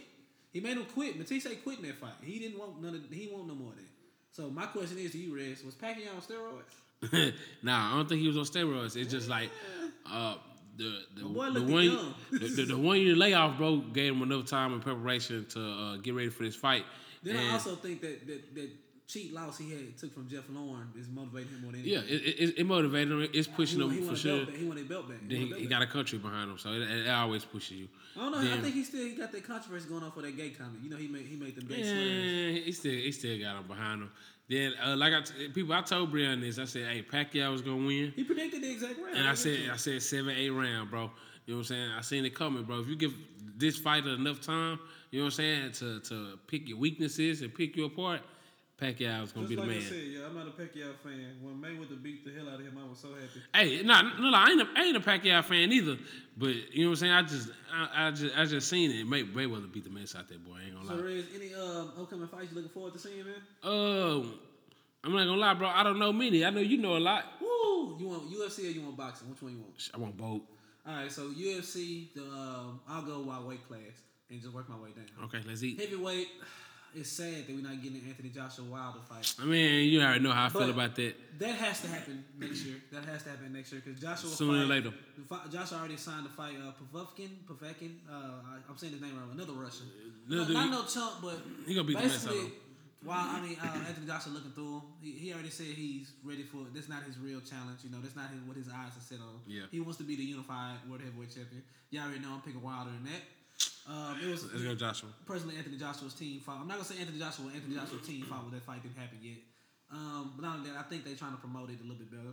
He made him quit. Matthysse quit in that fight. He didn't want none of. He want no more of that. So my question is to you, Rez, was Pacquiao on steroids? nah, I don't think he was on steroids. It's just like uh, the the, the one the, the, the one year layoff, bro, gave him enough time and preparation to uh, get ready for this fight. Then I also think that that, that cheat loss he had took from Jeff Horn is motivating him more than anything. yeah, it, it, it motivated him. It's pushing he, him he for sure. back. He wanted a belt back. Then he, a he belt got a country behind him, so it, it always pushes you. I don't know. I think he still he got that controversy going on for that gay comment. You know, he made he made them gay Yeah, slurs. he still he still got him behind him. Then, uh, like I t- people, I told Brian this. I said, "Hey, Pacquiao was gonna win," He predicted the exact round. and I said, "I said seven, eight round, bro." You know what I'm saying? I seen it coming, bro. If you give this fighter enough time, you know what I'm saying, to to pick your weaknesses and pick you apart, Pacquiao's gonna Just be the like man. I said, yeah, I'm not a Pacquiao fan. When Mayweather beat the hell out of him, I was so happy. Hey, nah, no, no, I ain't a, I ain't a Pacquiao fan either. But you know what I'm saying? I just, I, I just, I just seen it. May Mayweather beat the mess out that boy. I ain't gonna So, lie. Rez, any um, upcoming fights you looking forward to seeing, man? Um, I'm not gonna lie, bro. I don't know many. I know you know a lot. Woo! You want UFC or you want boxing? Which one you want? I want both. All right, so UFC, the um, I'll go by weight class and just work my way down. Okay, let's eat. Heavyweight, it's sad that we're not getting Anthony Joshua Wilder fight. I mean, you already know how I feel about that. That has to happen next year. That has to happen next year because Joshua. Sooner or later. Joshua already signed to fight uh, Povetkin. Povetkin. Uh, I'm saying his name wrong. Another Russian. No, not no chump, but he gonna beat the mess out of him. While I mean, uh, Anthony Joshua looking through him, he, he already said he's ready for. This not his real challenge. You know, that's not his, what his eyes are set on. Yeah. he wants to be the unified world heavyweight champion. Y'all already know I'm picking wilder than that. Um, it was Let's go, Joshua. personally Anthony Joshua's team fought. I'm not gonna say Anthony Joshua. Anthony Joshua's team fought, but that fight didn't happen yet. Um, but not only that, I think they're trying to promote it a little bit better.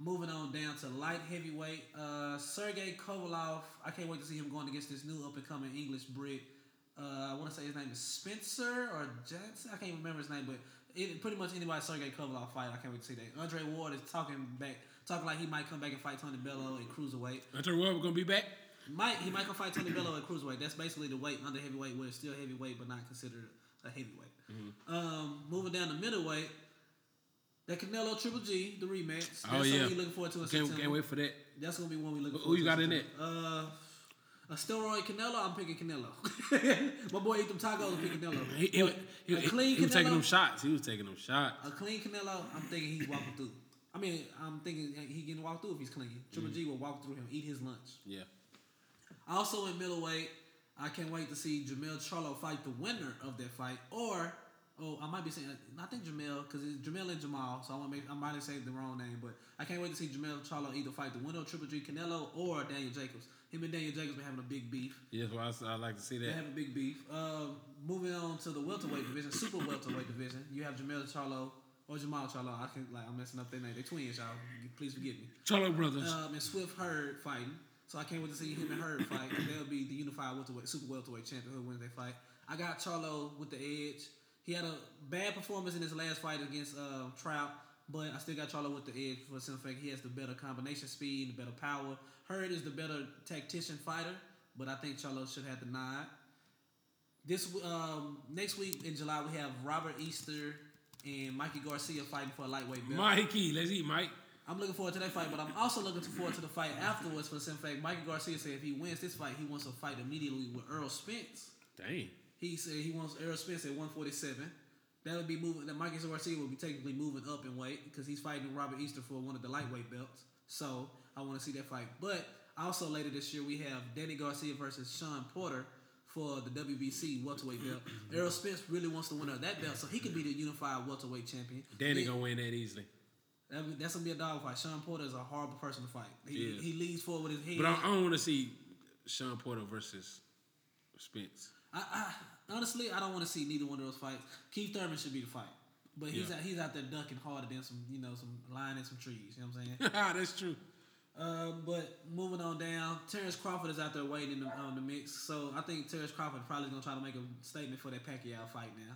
Moving on down to light heavyweight, uh, Sergey Kovalev. I can't wait to see him going against this new up and coming English Brit. Uh, I want to say his name is Spencer or Jackson. I can't remember his name, but it, pretty much anybody Sergey Kovalev fight. I can't wait to see that. Andre Ward is talking back, talking like he might come back and fight Tony Bellew at cruiserweight. Andre Ward, we're gonna be back. Might he might come fight Tony Bellew at cruiserweight. That's basically the weight under heavyweight, where it's still heavyweight but not considered a heavyweight. Mm-hmm. Um, moving down to middleweight, that Canelo Triple G, the rematch. That's Oh, yeah. something we looking forward to in Can't, September. can't wait for that. That's gonna be one we looking Who forward you got in September. Uh, a steroid Canelo. I'm picking Canelo. My boy eat them tacos. I'm picking Canelo. He, he, a clean he was taking them shots. He was taking them shots. A clean Canelo. I'm thinking he's walking through. I mean, I'm thinking he getting walk through if he's clean. Triple G will walk through him, eat his lunch. Yeah. Also in middleweight, I can't wait to see Jamel Charlo fight the winner of that fight, or oh, I might be saying I think Jamel because it's Jamel and Jamal, so I want to make I might have said the wrong name, but I can't wait to see Jamel Charlo either fight the winner of Triple G Canelo or Daniel Jacobs. Him and Daniel Jacobs been having a big beef. Yes, well, I, I like to see that. They have a big beef. Uh, moving on to the welterweight division, super welterweight division, you have Jamel Charlo or Jamal Charlo. I can like I'm messing up their name. They twins, y'all. Please forgive me Charlo Brothers. um, and Swift Hurd fighting. So I can't wait to see him and Hurd fight. They'll be the unified welterweight, super welterweight champion who wins fight. I got Charlo with the edge. He had a bad performance in his last fight against uh, Trout, but I still got Charlo with the edge for the simple fact he has the better combination speed, the better power. Hurd is the better tactician fighter, but I think Charlo should have the nod. This um, next week in July we have Robert Easter and Mikey Garcia fighting for a lightweight belt. Mikey, let's eat Mike. I'm looking forward to that fight, but I'm also looking forward to the fight afterwards for the simple fact Mikey Garcia said if he wins this fight, he wants to fight immediately with Errol Spence. Dang. He said he wants Errol Spence at 147. That would be moving. That Mikey Garcia will be technically moving up in weight because he's fighting Robert Easter for one of the lightweight belts. So I want to see that fight. But also later this year we have Danny Garcia versus Sean Porter for the WBC welterweight belt. Errol Spence really wants to win that belt, so he could be the unified welterweight champion. Danny Yeah. gonna win that easily. That, that's gonna be a dog fight. Sean Porter is a horrible person to fight. He, Yeah. he leads forward with his head. But I, I don't want to see Sean Porter versus Spence. I, I, honestly, I don't want to see neither one of those fights. Keith Thurman should be the fight, but he's Yeah. out, he's out there ducking harder than some you know some lion in some trees. You know what I'm saying? That's true. um, but moving on down, Terrence Crawford is out there waiting in the, on the mix. So I think Terrence Crawford probably gonna try to make a statement for that Pacquiao fight now.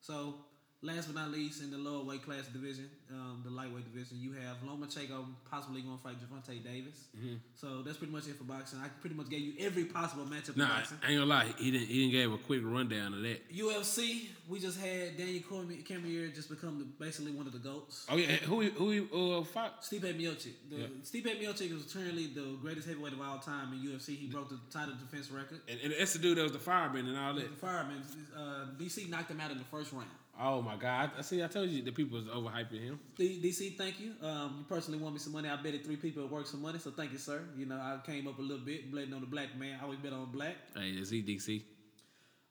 So last but not least, in the lower weight class division, um, the lightweight division, you have Lomachenko possibly going to fight Gervonta Davis. Mm-hmm. So that's pretty much it for boxing. I pretty much gave you every possible matchup in Nah, boxing. I ain't gonna lie. He didn't. He didn't give a quick rundown of that. UFC, we just had Daniel Cormier, just become the, basically one of the goats. Oh yeah, who who he uh, fought? Stipe Miocic. The, Yeah. Stipe Miocic is currently the greatest heavyweight of all time in UFC. He broke the title defense record. And, and that's the dude that was the fireman and all that. The fireman, uh, DC knocked him out in the first round. Oh my god! I, I see. I told you the people was overhyping him. DC, thank you. Um, you personally won me some money. I betted three people at work some money, so thank you, sir. You know, I came up a little bit, betting on the black man. I always bet on black. Hey, is he DC?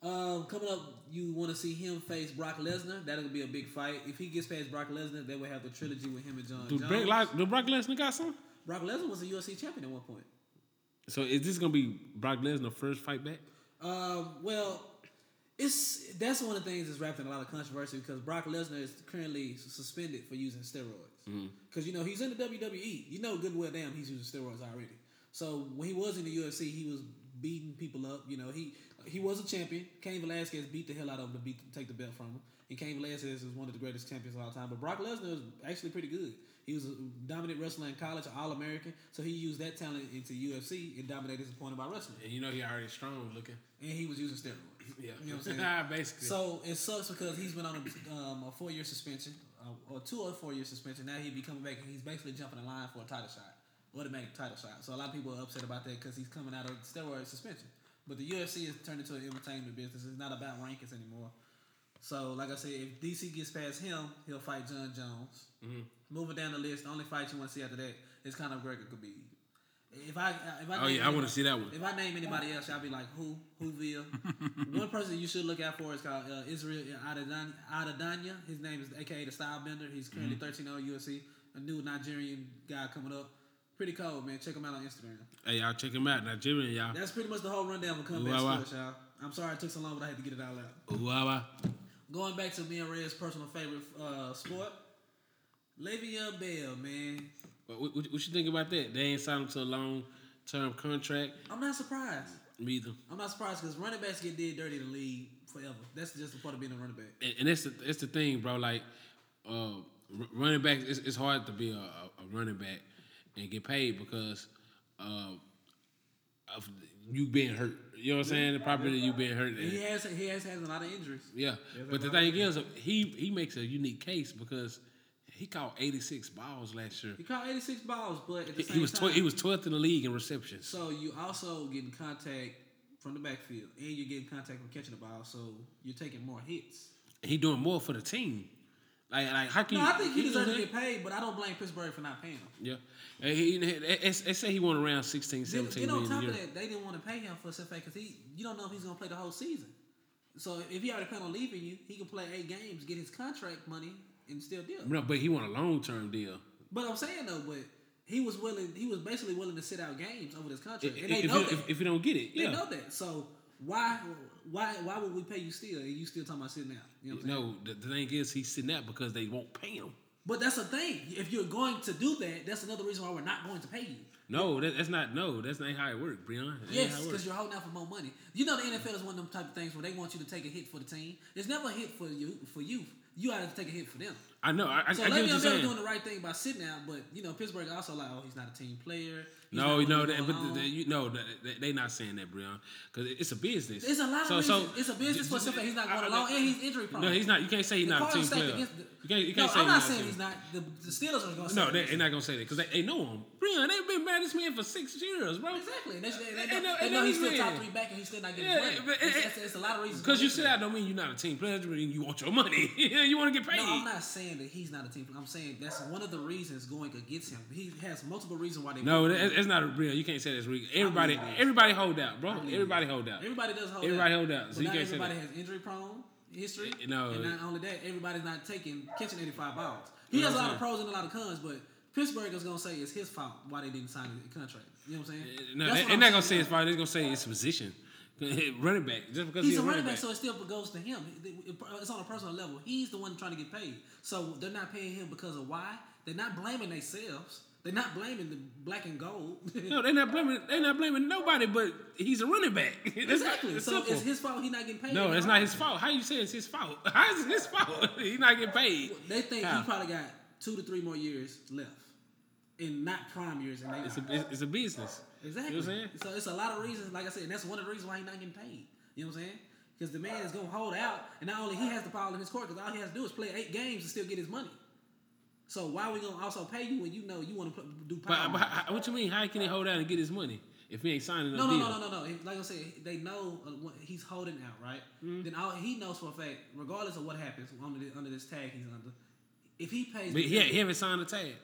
Um, coming up, you want to see him face Brock Lesnar. That'll be a big fight. If he gets past Brock Lesnar, they will have the trilogy with him and John Do Jones. Brock, like, do Brock Lesnar got some? Brock Lesnar was a UFC champion at one point. So is this gonna be Brock Lesnar first fight back? Um, well, it's that's one of the things that's wrapped in a lot of controversy because Brock Lesnar is currently suspended for using steroids. Mm-hmm. Because you know he's in the WWE, you know good and well damn he's using steroids already. So when he was in the UFC, he was beating people up. You know he he was a champion. Cain Velasquez beat the hell out of him to beat take the belt from him. And Cain Velasquez is one of the greatest champions of all time. But Brock Lesnar is actually pretty good. He was a dominant wrestler in college, All American. So he used that talent into UFC and dominated his opponent by wrestling. And you know he already strong looking. And he was using steroids. Yeah, You know what I'm saying? basically. So it sucks because he's been on a, um, a four year suspension, uh, or two or four year suspension. Now he'd be coming back and he's basically jumping in line for a title shot, automatic title shot. So a lot of people are upset about that because he's coming out of steroid suspension. But the UFC has turned into an entertainment business. It's not about rankings anymore. So, like I said, if DC gets past him, he'll fight John Jones. Mm-hmm. Moving down the list, the only fight you want to see after that is kind Conor McGregor Khabib. If I if I Oh, yeah, I wanna see that one. If I name anybody else, I'll be like who Whoville. one person you should look out for is called uh, Israel Adesanya. Adesanya. His name is AKA the Style Bender. He's currently Mm-hmm. 13 0 UFC. A new Nigerian guy coming up. Pretty cold, man. Check him out on Instagram. Hey, y'all check him out, Nigerian, y'all. That's pretty much the whole rundown for combat sports, y'all. I'm sorry it took so long, but I had to get it all out. Ooh. Going back to me and Red's personal favorite uh, sport, Le'Veon Bell, man. What, what, what you think about that? They ain't signed him to a long term contract. I'm not surprised. Me either. I'm not surprised because running backs get dead dirty in the league forever. That's just the part of being a running back. And, and that's the that's the thing, bro. Like, uh, running back, it's, it's hard to be a, a, a running back and get paid because uh, of you being hurt. You know what I'm saying? The property you being hurt. And he has he has has a lot of injuries. Yeah, but the thing is, he he makes a unique case because he caught 86 balls last year. He caught 86 balls, but at the He, same he was time, tw- he was 12th in the league in receptions. so you also getting contact from the backfield, and you're getting contact from catching the ball, so you're taking more hits. He doing more for the team. Like like how can No, you? I think he you know deserves to get paid, but I don't blame Pittsburgh for not paying him. Yeah, And he, he, they, say he won around 16, Then, 17 then on top of that, they didn't want to pay him for some fact because he, you don't know if he's gonna play the whole season. So if he already planned on leaving you, he can play eight games, get his contract money, and still deal. No, but he want a long term deal. But I'm saying though, but he was willing. He was basically willing to sit out games over this contract, If, and they if, know you, that. if, if you don't get it, they yeah. know that. So why, why, why would we pay you still, and you still talking about sitting out? You know what I'm saying? No, the, the thing is, he's sitting out because they won't pay him. But that's the thing. If you're going to do that, that's another reason why we're not going to pay you. No, that, that's not. No, that's not how it works, Breon. Yes, because you're holding out for more money. You know the NFL is one of them type of things where they want you to take a hit for the team. It's never a hit for you for you. You got to take a hit for them. I know. I, I, So I what Le'Veon Bell doing the right thing by sitting out, but you know Pittsburgh also like, oh, he's not a team player. He's No, no, that, but the, the, you know, that, they not saying that, Breon, because it's a business. It's a lot of So- reasons. so- it's a business for something. He's not going I- I- along, and he's injury prone. No, he's not. You can't say he's The not a team player. the- You can't. You no, can't say I'm not saying he's not. The, the Steelers are going to say No, they, they're not gonna say that because they, they know him. Breon, they've been mad at this man for six years, bro. Exactly. And they, they, they, know, they know no he's still top three back, and he's still not getting Yeah, money. It's, it's, it's a lot of reasons. Because you sit out don't mean you're not a team player. That mean you want your money. you want to get paid. No, I'm not saying that he's not a team player. I'm saying that's one of the reasons going against him. He has multiple reasons why they. No, it's not him. not a real. You can't say that's real. Everybody, believe it is. everybody hold out, bro. Everybody hold out. Everybody does hold Everybody out. Everybody hold out, so But you not can't say everybody that. has injury prone history. Eh, no. And not only that, everybody's not taking catching 85 balls. He has a lot of pros and a lot of cons, but Pittsburgh is gonna say it's his fault why they didn't sign a contract. You know what I'm saying? No, That's they, they're not gonna say saying. it's fault. They're gonna say it's position. Running back, just because He's he's, a running back, back. so it still goes to him. It's on a personal level. He's the one trying to get paid. So they're not paying him because of why? They're not blaming themselves. They're not blaming the black and gold. no, they're not blaming. They're not blaming nobody, but he's a running back. Exactly. It's so simple. it's his fault. He's not getting paid. no, it's not his fault. How you say it's his fault? How is it his fault? he's not getting paid. They think How? he probably got two to three more years left, and not prime years. And It's a, it's a business. Exactly. You know what I'm saying? So it's a lot of reasons. Like I said, that's one of the reasons why he's not getting paid. You know what I'm saying? Because the man is gonna hold out, and not only he has the power in his court, because all he has to do is play eight games and still get his money. So why are we gonna also pay you when you know you want to do power? but how- what you mean? How can he hold out and get his money if he ain't signing no, no, no, deal? no, no, no, no. Like I said, they know uh, what he's holding out, right? Mm-hmm. Then all, he knows for a fact, regardless of what happens under this, under this tag he's under, if he pays, But the he, he haven't signed the tag.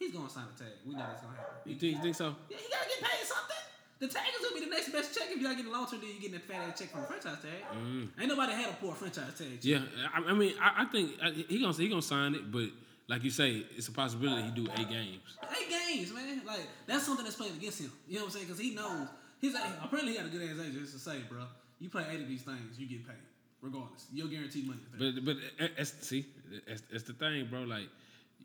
He's gonna sign a tag. We know that's gonna happen. You think, you think so? Yeah, he gotta get paid something. The tag is gonna be the next best check. If you're not getting a long term deal, you're getting a fat ass check from a franchise tag. Mm. Ain't nobody had a poor franchise tag. Yeah, I, I mean, I, I think I, he gonna he gonna sign it, but like you say, it's a possibility he do eight games. Eight games, man. Like that's something that's playing against him. You know what I'm saying? Because he knows he's like, apparently he got a good ass agent to say, bro, you play eight of these things, you get paid regardless. You're guaranteed money. But but that's, see, that's, that's the thing, bro. Like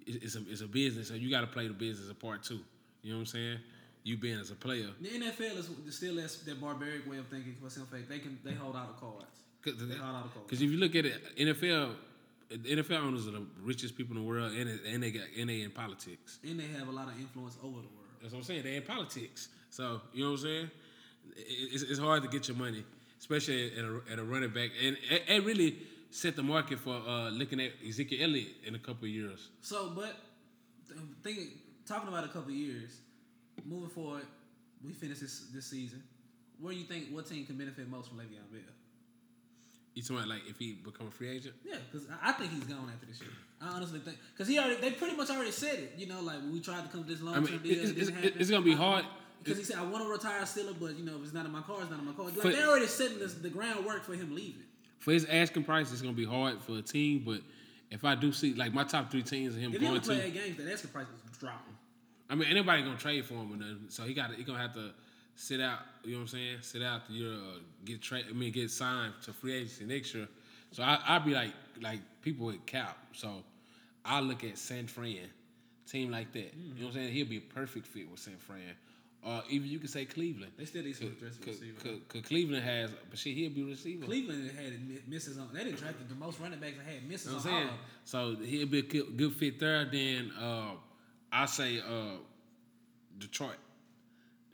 it's a it's a business, so you got to play the business apart too. You know what I'm saying? You being as a player, The NFL is still that, that barbaric way of thinking for some fact. They can they hold out the cards. because They hold out the cards. if you look at it, NFL. NFL owners are the richest people in the world, and, and they got and they in politics. And they have a lot of influence over the world. That's what I'm saying. They in politics, so you know what I'm saying. It's, it's hard to get your money, especially at a, at a running back, and it really set the market for uh, looking at Ezekiel Elliott in a couple of years. So, but th- thinking, talking about a couple of years, moving forward, we finish this this season. Where do you think what team can benefit most from Le'Veon Bell? You talking about like if he become a free agent? Yeah, because I I think he's gone after this year. I honestly think because he already they pretty much already said it. You know, like we tried to come to this long I term mean, deal, it's, it it's, didn't happen. it's gonna be hard. Because he said, I want to retire still, but, you know, if it's not in my car, it's not in my car. Like, For- they're already setting this, the groundwork for him leaving. For his asking price, it's gonna be hard for a team. But if I do see like my top three teams and him If going play to, eight games, then asking price is dropping. I mean, anybody gonna trade for him or nothing. So he got he gonna have to sit out. You know what I'm saying? Sit out the year, uh, get trade. I mean, get signed to free agency next year. So I I be like like people with cap. So I look at San Fran, team like that. You know what I'm saying? He'll be a perfect fit with San Fran. Or even you could say Cleveland. They still need some Cause, address receiver. cause- 'cause Cleveland has, but shit, he'll be receiver. Cleveland had mi- misses on. They didn't draft the most running backs that had misses You know on I'm all saying? of them. So he'll be a good, good fit there. Then uh, I say uh, Detroit.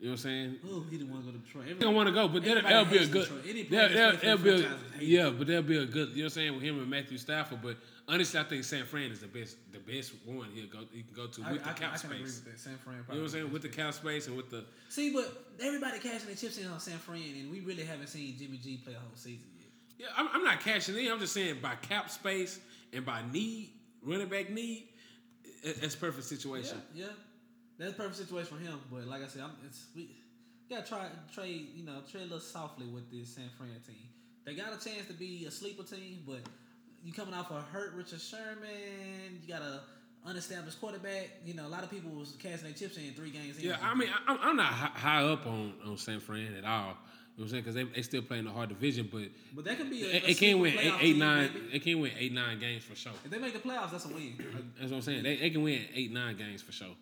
You know what I'm saying? Oh, he didn't want to go to Detroit. He don't want to go, but that'll, that'll be a good. That'll, that's that'll be a, yeah, but that'll be a good. You know what I'm saying with him and Matthew Stafford. But honestly, I think San Fran is the best, the best one he'll go. He can go to I, with I, the cap I space. with that. San Fran. You know what I'm saying with the cap space and with the. See, but everybody cashing their chips in on San Fran, and we really haven't seen Jimmy G play a whole season yet. Yeah, I'm, I'm not cashing in. I'm just saying by cap space and by need, running back need, it- it's perfect situation. Yeah, yeah, that's a perfect situation for him. But like I said, I'm, it's we gotta try trade. You know, trade a little softly with this San Fran team. They got a chance to be a sleeper team, but you coming off a hurt Richard Sherman. You got a unestablished quarterback. You know, a lot of people was casting their chips in three games. in. Yeah, I mean, I, I'm- I'm not high up on, on San Fran at all. You know what I'm saying? Because they, they still playing the hard division, but but that can be a, it, can win eight, eight nine. It can win eight, nine games for sure. If they make the playoffs, that's a win. That's what I'm saying. They, they can win eight, nine games for sure.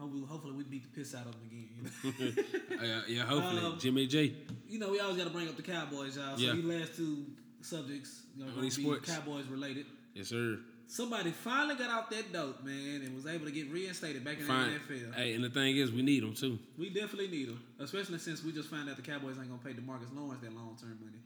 hopefully, hopefully we beat the piss out of them again. You know? Uh, yeah, hopefully Um, Jimmy G. you know, we always got to bring up the Cowboys, y'all. So Yeah. these last two subjects, you know, On gonna be sports. Cowboys related. Yes, sir. Somebody finally got out that dope, man, and was able to get reinstated back in Fine. the NFL. Hey, and the thing is, we need them too. We definitely need them, especially since we just found out the Cowboys ain't gonna pay Demarcus Lawrence that long term money.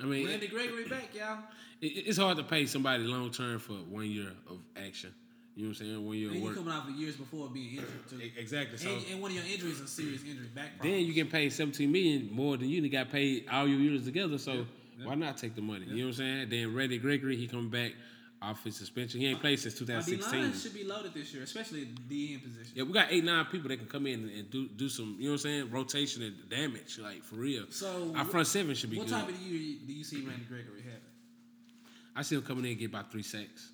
I mean, Randy Gregory back, y'all. it- it's hard to pay somebody long term for one year of action. You know what I'm saying? One year And of work. coming out for years before being injured too. Exactly. So And, and one of your injuries is a serious injury, back then you get paid 17 million more than you got paid all your years together. So why not take the money? You know what I'm saying? Then Randy Gregory, he come back off his suspension. He ain't played since Our D line 2016. should be loaded this year, especially the end position. Yeah, we got eight, nine people that can come in and do do some, you know what I'm saying, rotation and damage, like for real. So our front seven should be what good. type of year do you see Randy Gregory having? I see him coming in and get about three sacks,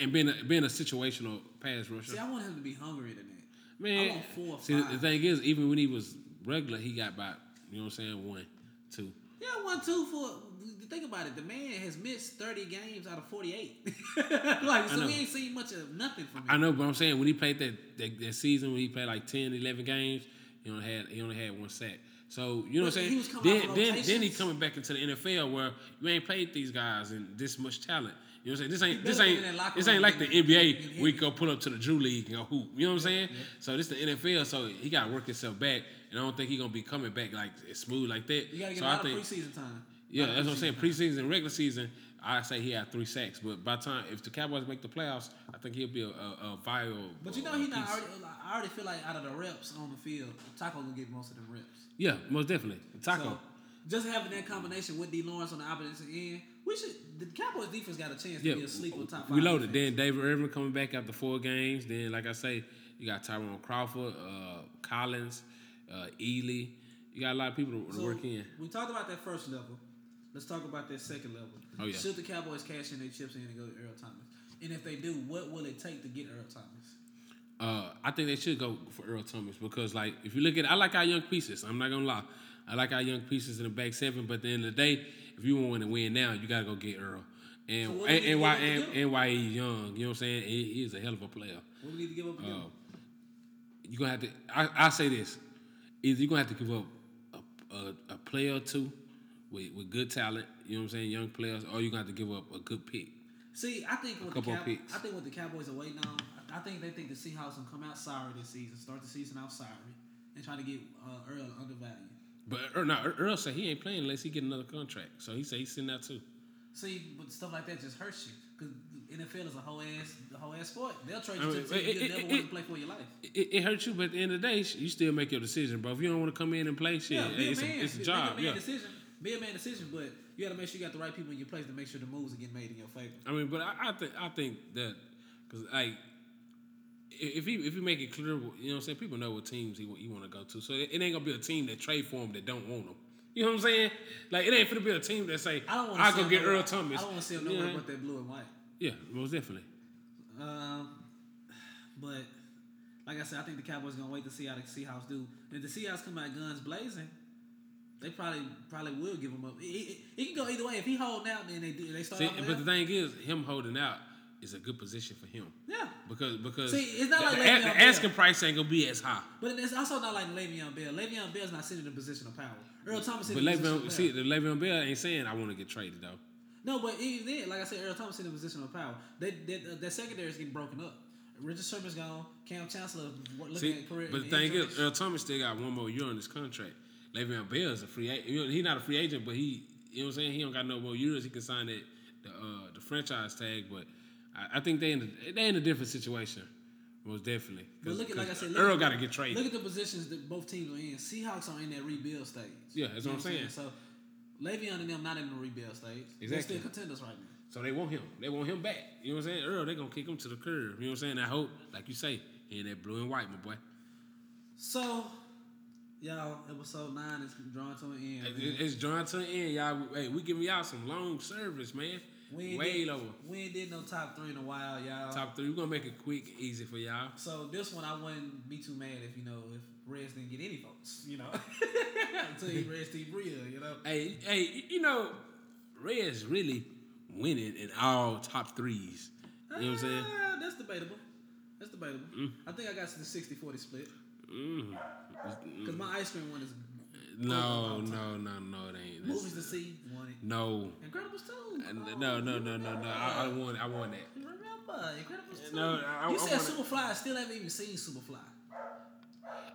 and- being a, being a situational pass rusher. See, I want him to be hungrier than that. Man, I want four or see, the- five. the thing is, even when he was regular, he got about, you know what I'm saying, one, two. Yeah, one two for. Think about it. The man has missed thirty games out of forty eight. like, so we ain't seen much of nothing from him. I know, but I'm saying when he played that, that that season when he played like 10, 11 games, he only had he only had one sack. So you know what I'm he saying. was coming Then then then he coming back into the NFL where you ain't played these guys and this much talent. You know what I'm saying? This ain't this ain't be in that locker this ain't like the NBA. We go pull up to the Drew League and go hoop. You know what I'm saying? So this the NFL. So he got to work himself back, and I don't think he's gonna be coming back like smooth like that. You gotta get so a I lot think of preseason time. yeah, that's what I'm saying. preseason time. Preseason, regular season, I say he had three sacks. But by the time if the Cowboys make the playoffs, I think he'll be a, a, a viable. But you know he's not already. I already feel like out of the reps on the field, Taco gonna get most of them reps. Yeah, most definitely. Taco. So just having that combination with D Lawrence on the opposite end, we should. The Cowboys defense got a chance yeah, to be a sleeper top five. we loaded. defense. Then David Irvin coming back after four games. Then, like I say, you got Tyrone Crawford, uh, Collins, uh, Ely. You got a lot of people to, So, work in. We talked about that first level. Let's talk about that second level. Oh, yeah. Should the Cowboys cash in their chips and go to Earl Thomas? And if they do, what will it take to get Earl Thomas? Uh, I think they should go for Earl Thomas because, like, if you look at, I like our young pieces. I'm not gonna lie, I like our young pieces in the back seven. But at the end of the day, if you want to win now, you gotta go get Earl. And So and, and why give up to and, and why he's young, you know what I'm saying? He, he's a hell of a player. What we need to give up? Uh, you're gonna have to. I, I say this: either you're gonna have to give up a, a, a player or two with, with good talent, you know what I'm saying, young players, or you're gonna have to give up a good pick. See, I think what the Cow- I think what the Cowboys are waiting on. I I think they think the Seahawks will come out sorry this season, start the season out sorry, and try to get uh, Earl undervalued. But Earl, no, Earl said he ain't playing unless he get another contract. So he said he's sitting out too. See, but stuff like that just hurts you because NFL is a whole ass, a whole ass sport. They'll trade I you mean, to a team it- you never want to play for your life. It, it hurts you, but at the end of the day, you still make your decision, bro. If you don't want to come in and play, shit, Yeah, be it's, a it's a Make a man Yeah. decision. Be a man decision, but you got to make sure you got the right people in your place to make sure the moves are getting made in your favor. I mean, but I, I think I think that because like if he if he make it clear, you know what I'm saying. People know what teams he he want to go to, so it, it ain't gonna be a team that trade for him that don't want him. You know what I'm saying? Like it ain't gonna be a team that say I don't want I to go get Earl Thomas. I don't want to see him You nowhere but that blue and white. Yeah, most definitely. Um, but like I said, I think the Cowboys gonna wait to see how the Seahawks do. And if the Seahawks come out guns blazing, they probably probably will give him up. It, it, it can go either way. If he holding out, then they do. They start See, but the thing is, him holding out is a good position for him yeah. because because See, it's not the, like the, Le'Veon the Bell. asking price ain't gonna be as high. But it's also not like Le'Veon Bell. Le'Veon Bell's not sitting in a position of power. Earl Thomas But a position of Le'Veon, power. see, the Le'Veon Bell ain't saying I want to get traded though. No, but even then, like I said, Earl Thomas in a position of power. They, they, uh, their secondary is getting broken up. Richard Sherman's gone. Kam Chancellor looking See, at career. but the thing is, Earl Thomas still got one more year on his contract. Le'Veon Bell is a free agent. He's not a free agent, but he, you know what I'm saying? He don't got no more years. He can sign that the uh, the franchise tag. But I, I think they in a, they in a different situation, most definitely. But look at, like I said, Earl got to get traded. Look at the positions that both teams are in. Seahawks are in that rebuild stage. Yeah, that's You what I'm saying. So Le'Veon and them not in the rebuild stage. Exactly. They're still contenders right now. So they want him. They want him back. You know what I'm saying? Earl, they gonna kick him to the curb. You know what I'm saying? I hope, like you say, he in that blue and white, my boy. So, y'all, episode nine is drawing to an end. It- It's drawing to an end, y'all. Hey, we giving y'all some long service, man. We Way did, lower. We ain't did no top three in a while, y'all. Top three. We're gonna make it quick, easy for y'all. So this one, I wouldn't be too mad if you know if Reds didn't get any votes. You know, until he Reds Steve Bria. You know. Hey, hey, you know, Red's really winning in all top threes. You know what I'm saying? Ah, that's debatable. That's debatable. I think I got to the 60-40 split Mm. because my ice cream one is No, no, no, no, it ain't. That's- movies to see. Won it. no, Incredibles two. And Come no, no, no, no, no. I, I want, I want that. Remember Incredibles two? No, I- you I said wanna- Superfly. I still haven't even seen Superfly.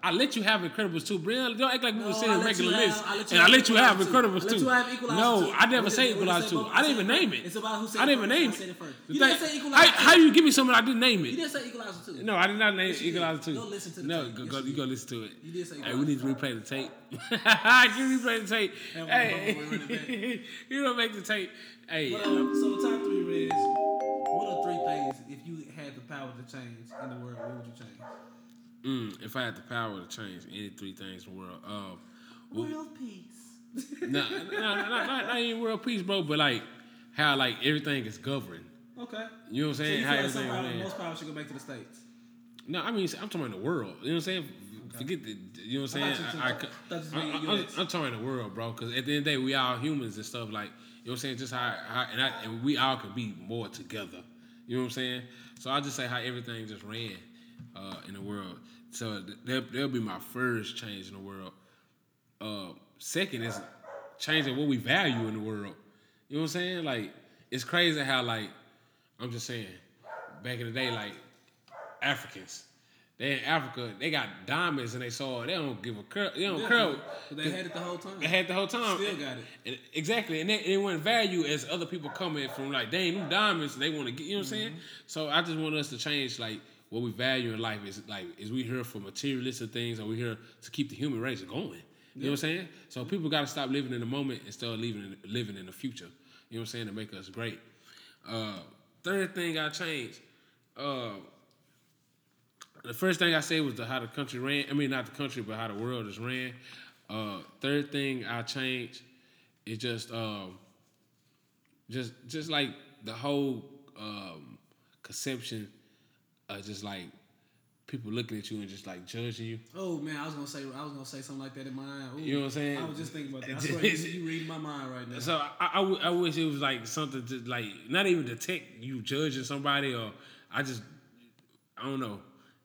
I let you have Incredibles too, Brian. Don't act like we No, were saying regular list. And I let you have Incredibles too. I let too. you have Equalizer No. I never say Equalizer two. I didn't even name it. It's about who said I didn't even name it. You didn't say Equalizer How, you give me something I didn't name it? You didn't say Equalizer two. No, I did not name Yes, you did. Equalizer two. Go listen to the no, go, you go listen to it. You did say Hey, we need to replay the tape. I Can replay the tape? Hey, we run it back. you don't make the tape. Hey, um, so the top three Reds. What are three things if you had the power to change in the world? What would you change? Mm, if I had the power to change any three things in the world, um, well, World peace. no, no, no, not, even world peace, bro, but like how like everything is governed. Okay. You know what I'm So saying? you how everything power, most power should go back to the states. No, I mean I'm talking about the world. You know what I'm saying? Forget the. You know what I'm saying? I, I, said- thought you I, said I, US. am talking the world, bro. Because at the end of the day, we all humans and stuff. Like you know what I'm saying? Just how, how and, I, and we all could be more together. You know what I'm saying? So I just say how everything just ran uh, in the world. So that that'll be my first change in the world. Uh, second is changing what we value in the world. You know what I'm saying? Like it's crazy how like I'm just saying back in the day like Africans. They in Africa, they got diamonds in their soil. They don't give a cur- they don't care. But they had it the whole time. They had the whole time. Still got it. And- exactly, and they, it wasn't value as other people coming from like, dang, them diamonds. They want to get, you know what I'm saying? So I just want us to change like what we value in life is like is we here for materialistic things, or we here to keep the human race going. You know what I'm saying? So people got to stop living in the moment and start living in, living in the future. You know what I'm saying to make us great. Uh, third thing I changed. Uh, the first thing I said was the, how the country ran. I mean, not the country, but how the world is ran. Uh, third thing I changed is just, um, just, just like the whole um, conception of just like people looking at you and just like judging you. Oh man, I was gonna say I was gonna say something like that in mine. Ooh, You know what I'm saying? I was just thinking about that. I swear, you, you reading my mind right now. So I, I, w- I wish it was like something to like not even detect you judging somebody or I just I don't know.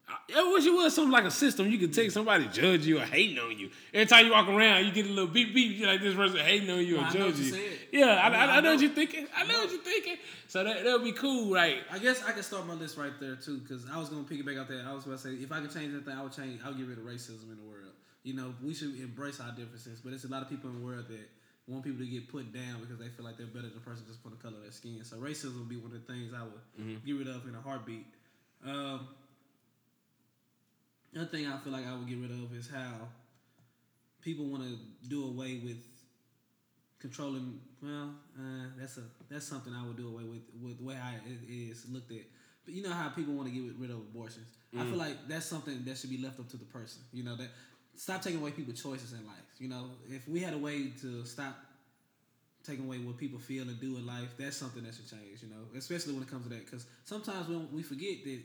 I, I wish it was something like a system you could take somebody judge you or hating on you. Every time you walk around, you get a little beep beep. You're like this person hating on you or know what judging you you. said. Yeah, I, I know- I, I, I know what you're thinking. I know what you're thinking. So that that would be cool, right? I guess I can start my list right there too, because I was gonna piggyback out there. I was about to say if I could change anything, I would change. I would get rid of racism in the world. You know, we should embrace our differences, but there's a lot of people in the world that want people to get put down because they feel like they're better than the person just for the color of their skin. So racism would be one of the things I would get rid of in a heartbeat. Um, another thing I feel like I would get rid of is how people want to do away with controlling. Well, uh, that's a that's something I would do away with with the way I, it is looked at. But you know how people want to get rid of abortions. I feel like that's something that should be left up to the person. You know that stop taking away people's choices in life. You know, if we had a way to stop taking away what people feel and do in life, that's something that should change. You know, especially when it comes to that, because sometimes when we forget that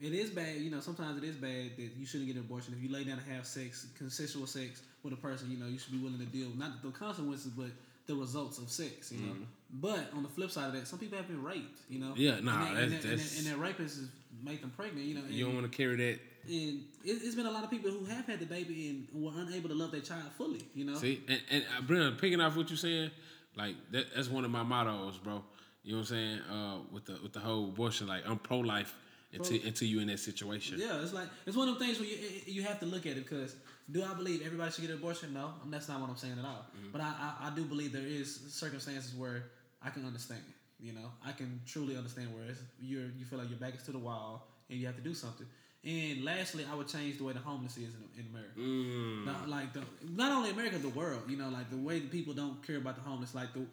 it is bad. You know, sometimes it is bad that you shouldn't get an abortion. If you lay down and have sex, consensual sex with a person, you know, you should be willing to deal not the consequences, but the results of sex. You know, but on the flip side of that, some people have been raped. You know, Yeah, nah, and, that, and, that's- and, that, and that rapist has made them pregnant. You know, and, You don't want to carry that. and it, it's been a lot of people who have had the baby and were unable to love their child fully. You know, See, and, and uh, Brennan, picking off what you're saying, like that, that's one of my mottos, bro. You know what I'm saying? Uh, with the with the whole abortion, like I'm pro life until until you in that situation. Yeah, it's like it's one of them things where you you have to look at it because do I believe everybody should get an abortion? No, that's not what I'm saying at all. But I, I I do believe there is circumstances where I can understand. You know, I can truly understand where it's, you're you feel like your back is to the wall and you have to do something. And lastly, I would change the way the homeless is in, in America. Mm. Not, like the not only America, the world. You know, like the way that people don't care about the homeless. Like the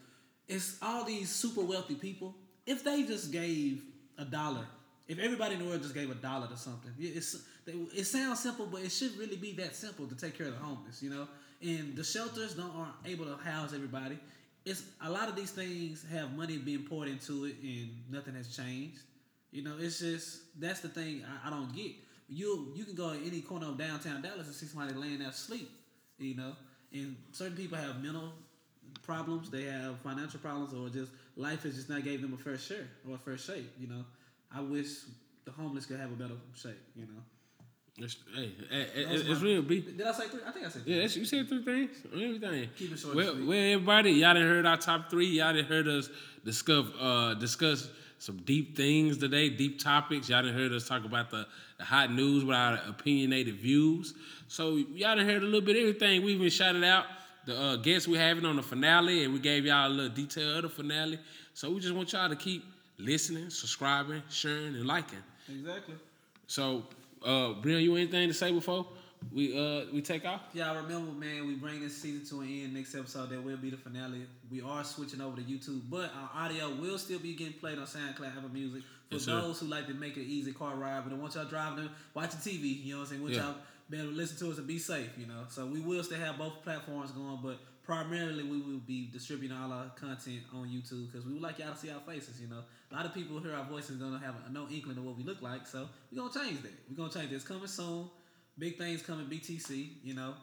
it's all these super wealthy people. If they just gave a dollar, if everybody in the world just gave a dollar to something, it- it's it sounds simple, but it should really be that simple to take care of the homeless. You know, and the shelters don't aren't able to house everybody. It's a lot of these things have money being poured into it, and nothing has changed. You know, it's just that's the thing I, I don't get. You you can go in any corner of downtown Dallas and see somebody laying there asleep. You know, and certain people have mental problems, they have financial problems, or just life has just not gave them a fair share or a fair shape. You know, I wish the homeless could have a better shape. You know, It's, hey, hey, Those it's real, B. Did I say three? I think I said three. Yeah, you said three things. Everything. Keep it short Well, well, everybody, y'all done heard our top three. Y'all done heard us discuss uh, discuss some deep things today, deep topics. Y'all done heard us talk about the, the hot news with our opinionated views. So y'all done heard a little bit of everything. We even shouted out the uh, guests we having on the finale, and we gave y'all a little detail of the finale. So we just want y'all to keep listening, subscribing, sharing, and liking. Exactly. So, uh, Brian, you anything to say before we uh we take off? Y'all remember, man, we bring this season to an end. Next episode, that will be the finale. We are switching over to YouTube, but our audio will still be getting played on SoundCloud, Apple Music. For Yes, sir. those who like to make an easy car ride, but want y'all driving, watching TV, you know what I'm saying? Want Yeah. y'all be able to listen to us and be safe, you know? So we will still have both platforms going, but primarily we will be distributing all our content on YouTube because we would like y'all to see our faces, you know? A lot of people hear our voices don't have no inkling of what we look like, so we're to change that. We're to change this. Coming soon. Big things coming BTC, you know.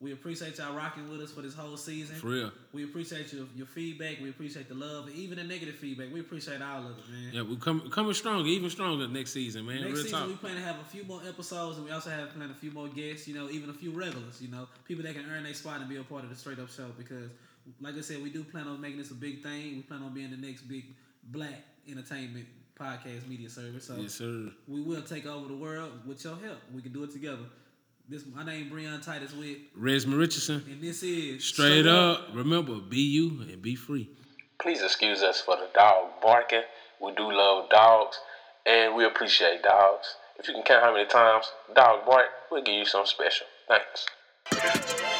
We appreciate y'all rocking with us for this whole season. For real. We appreciate your, your feedback. We appreciate the love, even the negative feedback. We appreciate all of it, man. Yeah, we come coming stronger, even stronger next season, man. Next Real season, talk. we plan to have a few more episodes, and we also have planned a few more guests. You know, even a few regulars. You know, people that can earn their spot and be a part of the straight up show. Because, like I said, we do plan on making this a big thing. We plan on being the next big black entertainment podcast media service. So yes, sir. we will take over the world with your help. We can do it together. This my name Breon Titus with, Resma Richardson. and this is Straight Show up. Remember, be you and be free. Please excuse us for the dog barking. We do love dogs, and we appreciate dogs. If you can count how many times dog bark, we'll give you something special. Thanks.